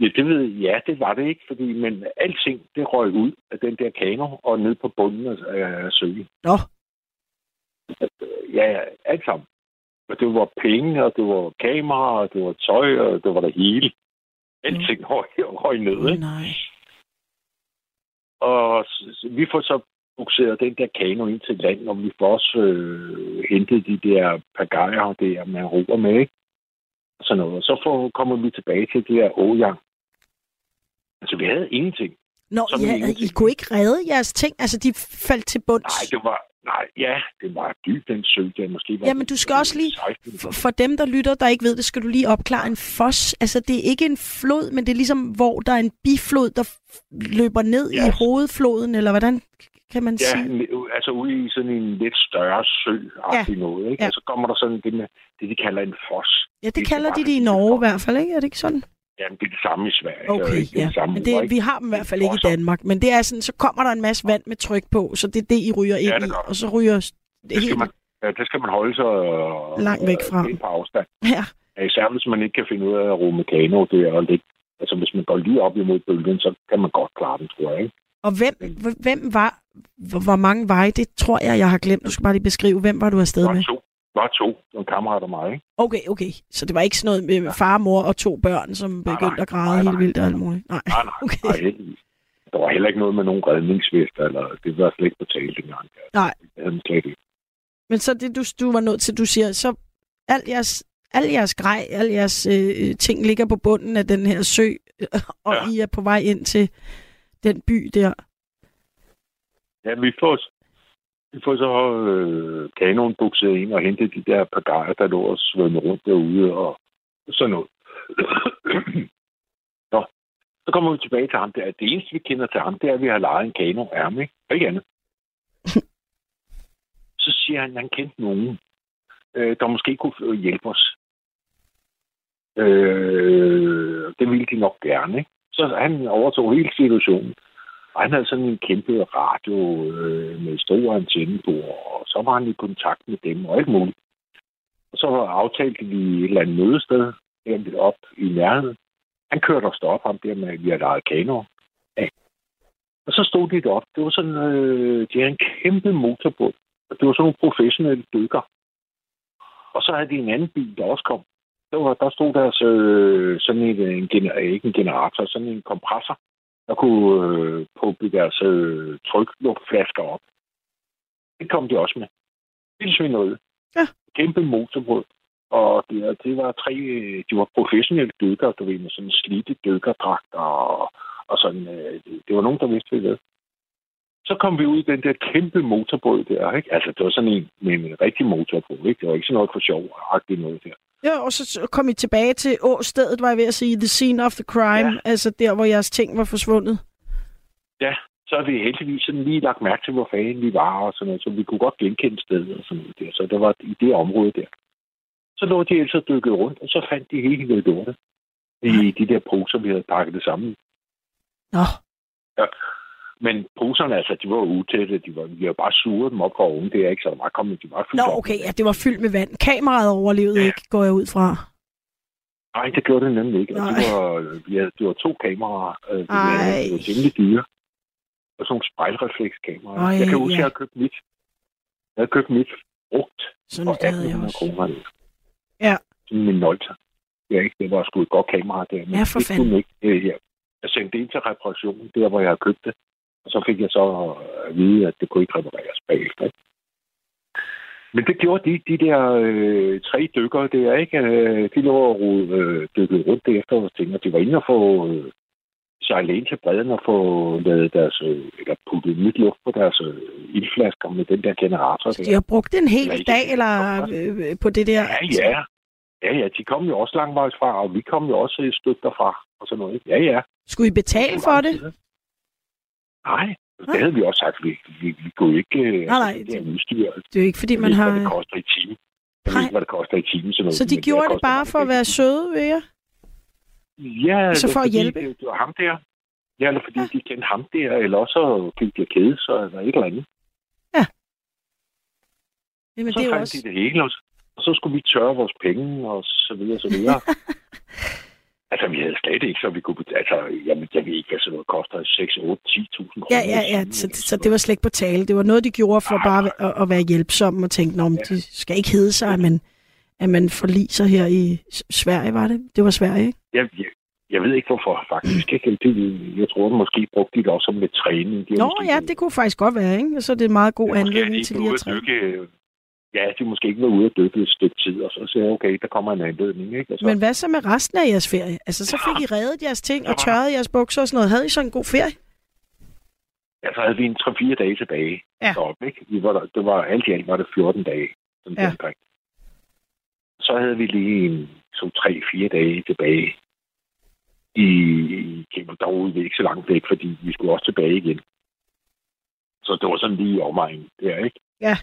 Ja, det ved ja, det var det ikke, fordi men alting, det røg ud af den der kano og ned på bunden af, af søen. Nå, Ja, alt sammen. Og det var penge, og det var kamera, og det var tøj, og det var det hele. Alting røg, røg ned, mm. ikke? nej. Og vi får så bukseret den der kano ind til land, og vi får også øh, hentet de der pagajer der, man roer med, ikke? Sådan noget. Og så får, kommer vi tilbage til det der åjang. Altså, vi havde ingenting. Nå, ja, ingenting. I kunne ikke redde jeres ting? Altså, de faldt til bunds? Nej, det var... Nej, ja, det var dybt, den sø der. Måske var Jamen, det, du skal også lige- 16. For, dem, der lytter, der ikke ved det, skal du lige opklare en fos. Altså, det er ikke en flod, men det er ligesom, hvor der er en biflod, der løber ned Ja. i hovedfloden, eller hvordan kan man Ja, sige? altså ude i sådan en lidt større sø ja. noget, ikke? Ja. Ja. Og så kommer der sådan det med det, de kalder en fos. Ja, det det kalder er de det i Norge i hvert fald, ikke? Er det ikke sådan? Jamen, det er det samme i Sverige. Okay, er ja. det samme Men ord, det, ikke? vi har dem i hvert fald ikke i. Danmark. Men det er sådan, så kommer der en masse vand med tryk på, så det er det, I ryger ind det i, og så ryger det Det skal, helt... man, ja, det skal man holde sig øh, Langt væk fra. øh, på afstand. Ja. Ja, Især hvis man ikke kan finde ud af at rumme kano der og ligge. Altså, hvis man går lige op imod bølgen, så kan man godt klare den, tror jeg. Ikke? Og hvem, hvem var... Hvor, mange veje, det tror jeg, jeg har glemt. Du skal bare lige beskrive, hvem var du afsted Var med? to. Var to. En kammerat og mig, ikke? Okay, okay. Så det var ikke sådan noget med far, mor og to børn, som Nej, begyndte nej. at græde Nej, helt nej. vildt og alt muligt? Nej. Nej, nej. Okay. Nej, heldigvis. Der var heller ikke noget med nogen redningsvester, eller det var slet ikke på tale dengang. Nej. Det havde slet ikke. Men så det, du, du var nødt til, du siger, så al jeres, al jeres grej, al jeres øh, ting ligger på bunden af den her sø, og Ja. I er på vej ind til den by der. Ja, vi får, vi får så øh, kanonen bukset ind og hentet de der pagajer, der lå og svømme rundt derude og sådan noget. Nå, så kommer vi tilbage til ham der. Det eneste, vi kender til ham, det er, at vi har lejet en kano ærme, ikke? Og Ikke andet. så siger han, at han kendte nogen, øh, der måske kunne hjælpe os. Øh, det ville de nok gerne, ikke? Så han overtog hele situationen. Og han havde sådan en kæmpe radio øh, med stor antenne på, og så var han i kontakt med dem og alt muligt. Og så aftalte vi et eller andet mødested her op i nærheden. Han kørte os derop, ham der med, at vi havde lejet kanoer. Ja. Og så stod de deroppe. Det var sådan, øh, de havde en kæmpe motorbåd. Og det var sådan nogle professionelle dykker. Og så havde de en anden bil, der også kom. Der, var, der stod der øh, sådan en, en, gener- ikke en generator, sådan en kompressor, der kunne øh, pumpe deres øh, trykluftflasker op. Det kom de også med. Det synes noget. Ja. Kæmpe motorbåd. Og det, det var tre, øh, de var professionelle dykkere, du ved, med sådan slidte dykkerdragt og, og sådan, øh, det, var nogen, der vidste, hvad det. Så kom vi ud i den der kæmpe motorbåd der, ikke? Altså, det var sådan en med en rigtig motorbåd, ikke? Det var ikke sådan noget for sjov noget der. Ja, og så kom I tilbage til åstedet, var jeg ved at sige, the scene of the crime, ja. Ja. altså der, hvor jeres ting var forsvundet. Ja, så har vi heldigvis sådan lige lagt mærke til, hvor fanden vi var og sådan noget, så vi kunne godt genkende stedet og sådan noget der. Så det var i det område der. Så lå de ellers og dykkede rundt, og så fandt de hele det lortet i de der poser, vi havde pakket det sammen. Nå, Men poserne, altså, de var utætte. De var, vi har bare suget dem op fra oven. Det er ikke så der var kommet. De var fyldt Nå op. okay, ja, det var fyldt med vand. Kameraet overlevede Ja. ikke, går jeg ud fra. Nej, det gjorde det nemlig ikke. Og var, vi havde, det var to kameraer. Øh, det var temmelig dyre. Og sådan nogle spejlreflekskameraer. Ej, jeg kan huske, ja. at jeg købt mit. Jeg havde købt mit brugt Sådan jeg 1800 også. kroner. Ja. Sådan en Nolta. Ja, ikke? Det var sgu et godt kamera der. Men Ja, for det fanden. ikke. Øh, ja. Jeg sendte det ind til reparation, der hvor jeg havde købt det. Og så fik jeg så at vide, at det kunne ikke repareres bagefter. ikke? Men det gjorde de, de der øh, tre dykkere der, ikke? Øh, de lå og øh, dykkede rundt efter, og tænkte, at de var inde og få øh, sejle ind til bredden og få lavet deres, øh, eller puttet nyt luft på deres øh, ildflasker med den der generator. Så Der. de har brugt en hel Eller dag eller øh, på det der? Ja, ja. Ja, ja, de kom jo også langvejs fra, og vi kom jo også et stykke derfra, og sådan noget. Ja, ja. Skulle I betale for det? Nej, det havde vi også sagt. Vi, vi, vi kunne ikke... øh, Nej, nej, altså, det er udstyr. Det er jo ikke, fordi man har... det koster i timen. Jeg ved ikke, hvad det koster i timen. Sådan noget, Så de men gjorde det koster bare for at være søde ved jer? Ja, Så det for at hjælpe? Det, det var ham der. Ja, eller fordi de kendte ham der, eller også så fik de kede sig, eller et eller andet. Jamen, så det fandt også... de det hele, og så, og så skulle vi tørre vores penge, og så videre, så videre. altså, vi havde slet ikke, så vi kunne... Altså, jamen, jeg ved ikke, sådan noget koster. 6, 8, 10.000 kroner. Ja, ja, ja. Så, så det var slet ikke på tale. Det var noget, de gjorde for Nej, bare at, at være hjælpsomme og tænke, men Ja. det skal ikke hedde sig, at man, at man forliser her i Sverige, var det? Det var Sverige, ikke? Jeg, jeg, jeg ved ikke, hvorfor faktisk. Ikke? Det, jeg tror, at måske brugte de det også som lidt træning. De Nå måske- ja, det kunne faktisk godt være, ikke? Så er det en meget god Ja, er de anledning til lige at at træne. dykke. Ja, de måske ikke været ude at dykke et stykke tid, og så siger jeg, okay, der kommer en anledning. Ikke? Og så, Men hvad så med resten af jeres ferie? Altså, så fik I reddet jeres ting og tørret jeres bukser og sådan noget. Havde I så en god ferie? ja, så havde vi en 3-4 dage tilbage. Ja. Deroppe, ikke? Vi var der, det var, alt i alt var det 14 dage. Sådan Ja. ja. Så havde vi lige en, som 3-4 dage tilbage i, i Kæmper. Derude vi ikke så langt væk, fordi vi skulle også tilbage igen. Så det var sådan lige i omegnen der, ikke? Ja.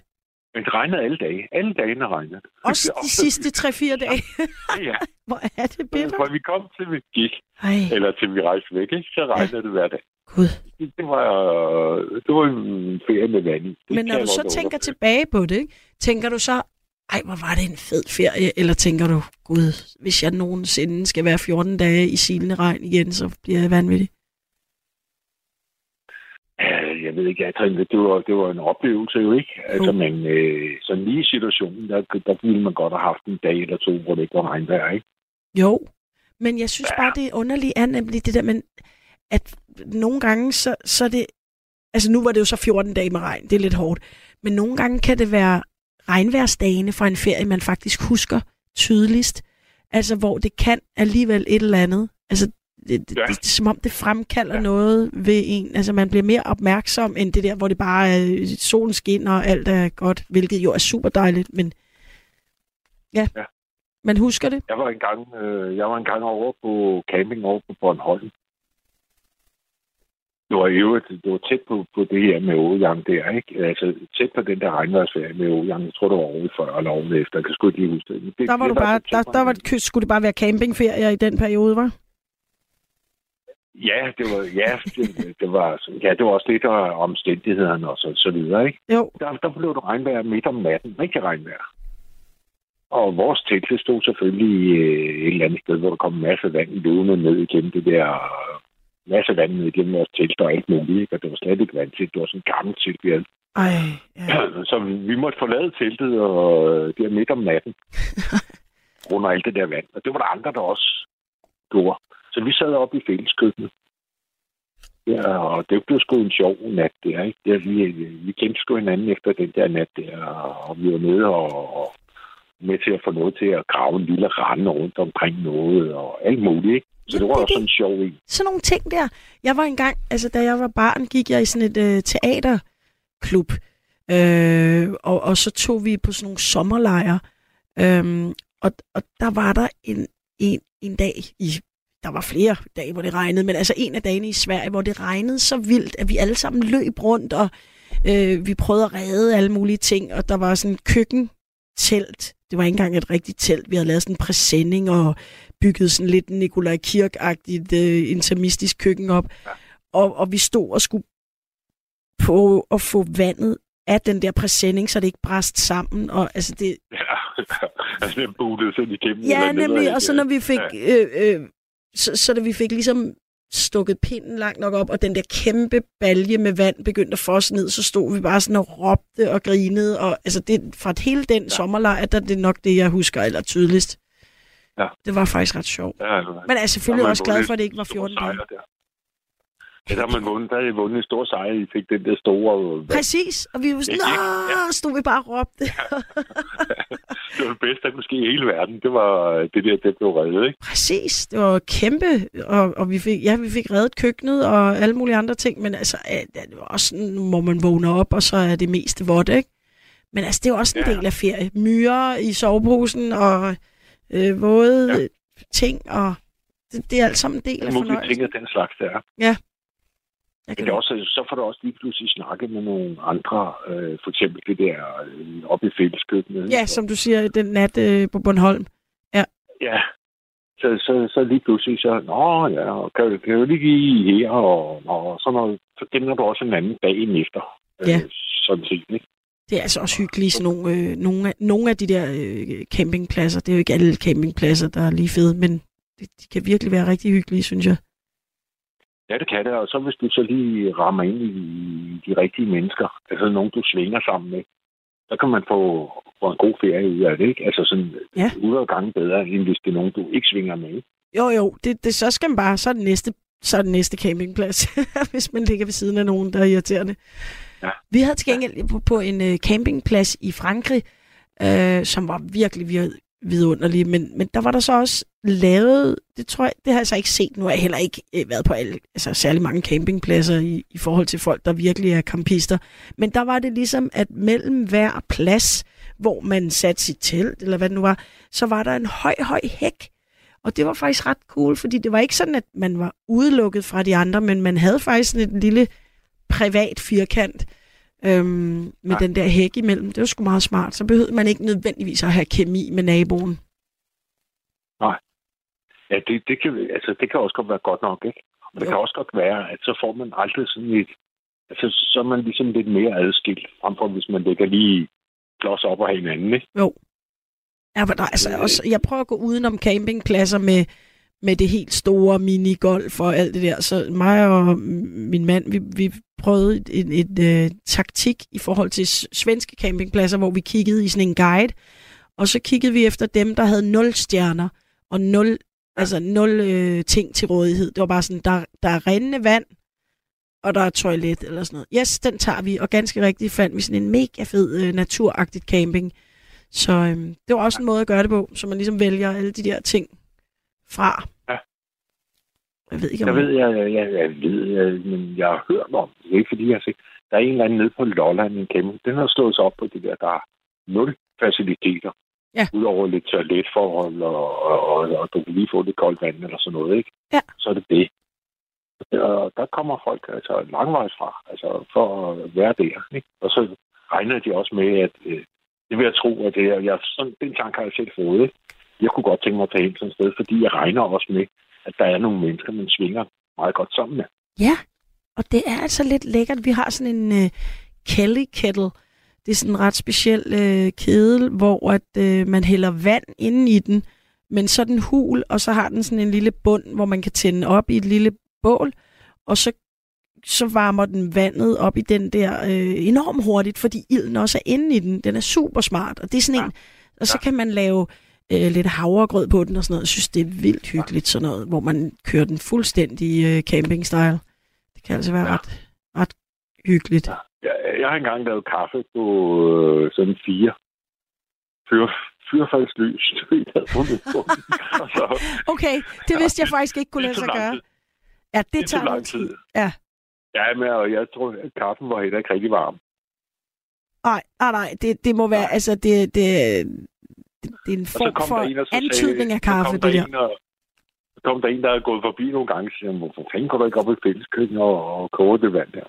Men det regnede alle dage. Alle dagene regnede. Også de sidste 3-4 dage. Ja, ja. Hvor er det bitter? For vi kom til, vi gik, Ej, eller til vi rejste væk, ikke? så regnede det hver dag. gud. Det, det var, det var en ferie med vand i. Det Men når du så tænker tilbage på det, ikke? tænker du så, ej, hvor var det en fed ferie? Eller tænker du, gud, hvis jeg nogensinde skal være 14 dage i silende regn igen, så bliver jeg vanvittig? Ja, jeg ved ikke, tænkte, det var, det var en oplevelse jo, ikke? Altså, men øh, sådan lige i situationen, der, der ville man godt have haft en dag eller to, hvor det ikke var regnvejr, ikke? Jo, men jeg synes bare, det er underligt er nemlig det der, men at nogle gange, så, så er det, altså nu var det jo så 14 dage med regn, det er lidt hårdt, men nogle gange kan det være regnværsdagene fra en ferie, man faktisk husker tydeligst, altså hvor det kan alligevel et eller andet, altså det, det, Ja. det, det er som om det fremkalder ja. noget ved en, altså man bliver mere opmærksom end det der, hvor det bare er solen skinner og alt er godt, hvilket jo er super dejligt, men ja, Ja. man husker det. Jeg var engang, øh, jeg var engang over på camping over på Bornholm. Det var øvrigt, det var tæt på, på det her med Åjang der, ikke? Altså tæt på den der regnværsferie med Åjang. Jeg tror, det var året før eller året efter. Jeg kan sgu ikke lige huske det. Det Der var det du bare, der, der var, skulle det bare være campingferier i den periode, var? Ja, det var, ja, det, det var, ja, det var også lidt af omstændighederne og så, så videre, ikke? Jo, Der, der blev det regnvejr midt om natten. Rigtig regnvejr. Og vores telt stod selvfølgelig i øh, et eller andet sted, hvor der kom en masse vand løbende ned igennem det der masse vand ned igennem vores telt og alt muligt, ikke? Og det var slet ikke vand til. Det var sådan en gammel telt, vi havde. ej, ja. Så vi, vi måtte forlade teltet og øh, der midt om natten. under alt det der vand. Og det var der andre, der også gjorde. Så vi sad oppe i fælleskøkkenet. Ja, og det blev sgu en sjov nat der, ikke? Der, vi, vi kendte sgu hinanden efter den der nat der, og vi var nede og, og med til at få noget til at grave en lille rande rundt omkring noget, og alt muligt, ikke? Så Ja, det var det også sådan en sjov en. Sådan nogle ting der. Jeg var engang, altså da jeg var barn, gik jeg i sådan et øh, teaterklub. Øh, og, og så tog vi på sådan nogle sommerlejre. Øhm, og, og der var der en, en, en dag i der var flere dage, hvor det regnede, men altså en af dagene i Sverige, hvor det regnede så vildt, at vi alle sammen løb rundt, og øh, vi prøvede at redde alle mulige ting, og der var sådan et køkkentelt. Det var ikke engang et rigtigt telt. Vi havde lavet sådan en præsending og bygget sådan lidt Nikolaj Kirk-agtigt øh, intermistisk køkken op. Og, og vi stod og skulle på at få vandet af den der præsending, så det ikke brast sammen. Og altså det, Ja, altså den bulede sådan igennem. Ja, nemlig. Og så når vi fik, Ja. øh, øh, så, så da vi fik ligesom stukket pinden langt nok op, og den der kæmpe balje med vand begyndte at fosse ned, så stod vi bare sådan og råbte og grinede. Og altså det, fra hele den ja. sommerlejr, der er det nok det, jeg husker eller tydeligst. Ja. Det var faktisk ret sjovt. Ja, altså, Men jeg er selvfølgelig har også glad for, at det ikke var stor 14 dage. der. Ja, der har man vundet, der har I vundet en stor sejr. I fik den der store... vand. Præcis, og vi var sådan? Nå, stod vi bare og råbte. det var det bedste, der kunne ske i hele verden. Det var øh, det der, det blev reddet, ikke? Præcis. Det var kæmpe, og, og vi, fik, ja, vi fik reddet køkkenet og alle mulige andre ting, men altså, øh, det var også sådan, hvor man vågner op, og så er det meste vådt, ikke? Men altså, det er også en Ja. del af ferie. Myrer i soveposen og øh, våde Ja. ja. ting, og det, det er alt sammen en del af mulige ting fornøjelsen. af den slags, der er. Jeg Men kan det også, så får du også lige pludselig snakke med nogle andre, øh, for eksempel det der øh, oppe i fælleskøkkenet. Ja, som du siger, den nat øh, på Bornholm. Ja. Så, så, så lige pludselig så, nå ja, og kan, kan jo lige give her, og, og så, noget, så kender du også en anden dagen efter. Ja. Øh, sådan set, ikke? Det er altså også hyggeligt, sådan nogle, øh, nogle, af, nogle af de der øh, campingpladser. Det er jo ikke alle campingpladser, der er lige fede, men det, de kan virkelig være rigtig hyggelige, synes jeg. Ja, det kan det, og så hvis du så lige rammer ind i de rigtige mennesker, altså nogen, du svinger sammen med, så kan man få, få en god ferie ud af det, ikke? Altså sådan Ja. 100 gange bedre, end hvis det er nogen, du ikke svinger med. Jo, jo, det, det, så skal man bare, så er det næste, så er det næste campingplads, hvis man ligger ved siden af nogen, der er irriterende. Ja. Vi havde til gengæld på, på en øh, campingplads i Frankrig, øh, som var virkelig vir- vidunderlige, men, men der var der så også lavet, det tror jeg, det har jeg så ikke set, nu har jeg heller ikke øh, været på alle, altså særlig mange campingpladser i, i forhold til folk, der virkelig er campister, men der var det ligesom, at mellem hver plads, hvor man satte sit telt, eller hvad det nu var, så var der en høj, høj hæk, og det var faktisk ret cool, fordi det var ikke sådan, at man var udelukket fra de andre, men man havde faktisk sådan et lille privat firkant øhm, med Ja. den der hæk imellem. Det var sgu meget smart. Så behøvede man ikke nødvendigvis at have kemi med naboen. Ja, det, det, kan, altså, det kan også godt være godt nok, ikke? Og det Jo. kan også godt være, at så får man aldrig sådan et... Altså, så er man ligesom lidt mere adskilt, frem for hvis man ligger lige klods op af hinanden, ikke? Jo. Ja, men der, er altså, Øh. også, jeg prøver at gå udenom campingpladser med, med det helt store minigolf og alt det der. Så mig og min mand, vi, vi prøvede et, et, et øh, taktik i forhold til svenske campingpladser, hvor vi kiggede i sådan en guide, og så kiggede vi efter dem, der havde nul stjerner og nul, altså nul øh, ting til rådighed. Det var bare sådan, der, der er rindende vand, og der er toilet eller sådan noget. Yes, den tager vi, og ganske rigtigt fandt vi sådan en mega fed øh, naturagtigt camping. Så øhm, det var også en måde at gøre det på, så man ligesom vælger alle de der ting fra. Ja. Jeg ved ikke, om Jeg ved, jeg, jeg, jeg, jeg ved, jeg, men jeg har hørt om det. Det er ikke, fordi jeg har set. Der er en eller anden nede på Lolland, en kæmpe. Den har slået sig op på det der, der er nul faciliteter. Ja. Udover lidt toiletforhold, og, og, og, og, du kan lige få lidt koldt vand eller sådan noget, ikke? Ja. Så er det det. Og der kommer folk altså langvejs fra, altså for at være der, ikke? Og så regner de også med, at øh, det vil jeg tro, at det er, jeg, sådan, den tanke har jeg selv fået, ikke? Jeg kunne godt tænke mig at tage hen sådan et sted, fordi jeg regner også med, at der er nogle mennesker, man svinger meget godt sammen med. Ja, og det er altså lidt lækkert. Vi har sådan en øh, Kelly Kettle. Det er sådan en ret speciel øh, kedel, hvor at, øh, man hælder vand ind i den, men så den hul, og så har den sådan en lille bund, hvor man kan tænde op i et lille bål, og så, så varmer den vandet op i den der øh, enormt hurtigt, fordi ilden også er inde i den. Den er super smart, og det er sådan en, og så kan man lave øh, lidt havregrød på den og sådan noget. Jeg synes, det er vildt hyggeligt sådan noget, hvor man kører den fuldstændig øh, camping-style. Det kan altså være Ja. ret, ret hyggeligt. Ja. Jeg, jeg har engang lavet kaffe på øh, sådan fire fyr, fyrfaldslys. Jeg havde fundet på så, Okay, det vidste jeg faktisk ikke kunne lade sig gøre. tid. Ja, det Det tager lang tid. tid. Ja. Ja, men og jeg tror, at kaffen var heller ikke rigtig varm. Nej, nej, nej, det, det må være, Nej. altså, det, det, det, det er en Og så form kom for der en, antydning af kaffe, det der. En, og, så kom der en, der havde gået forbi nogle gange, og siger, hvorfor fanden går du ikke op i fælleskøkken og, og koger det vand der?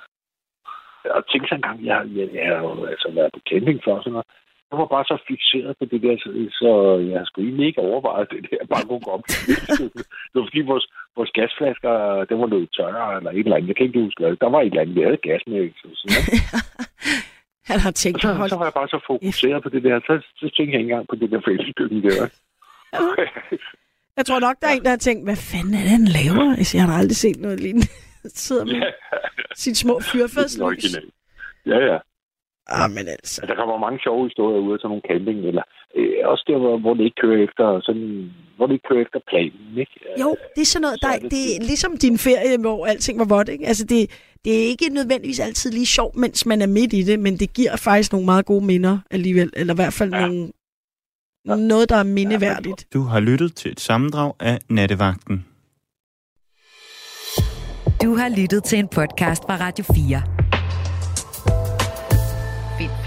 Og tænkte så engang, jeg, jeg, jeg har jo altså været på camping før, sådan noget. Jeg var bare så fixeret på det der, så, så jeg skulle egentlig ikke overveje det der, bare kunne gå op i. Det var fordi vores, vores gasflasker, den var løbet tørre eller et eller andet. Jeg kan ikke huske. Der var et eller andet, vi havde gas med. Så, sådan, noget. Han har og tænkt så, at holde... så var jeg bare så fokuseret på det der, så, så tænkte jeg ikke engang på det der fælleskøkken der. Jeg tror nok, der er en, der har tænkt, hvad fanden er det, han laver? Altså, jeg har aldrig set noget lignende. Sidder med sine små fyrfadslys. Original. Ja, ja. Ah, men altså. Der kommer mange sjove historier ud af sådan nogle camping, eller øh, også der, hvor, hvor det ikke kører efter sådan, hvor det ikke kører efter planen, ikke? Jo, det er sådan noget, der, er det det er ligesom din ferie, hvor alting var vådt, ikke? Altså, det, det er ikke nødvendigvis altid lige sjovt, mens man er midt i det, men det giver faktisk nogle meget gode minder alligevel, eller i hvert fald ja. Ja. nogle noget, der er mindeværdigt. Du har lyttet til et sammendrag af Nattevagten. Du har lyttet til en podcast fra Radio 4.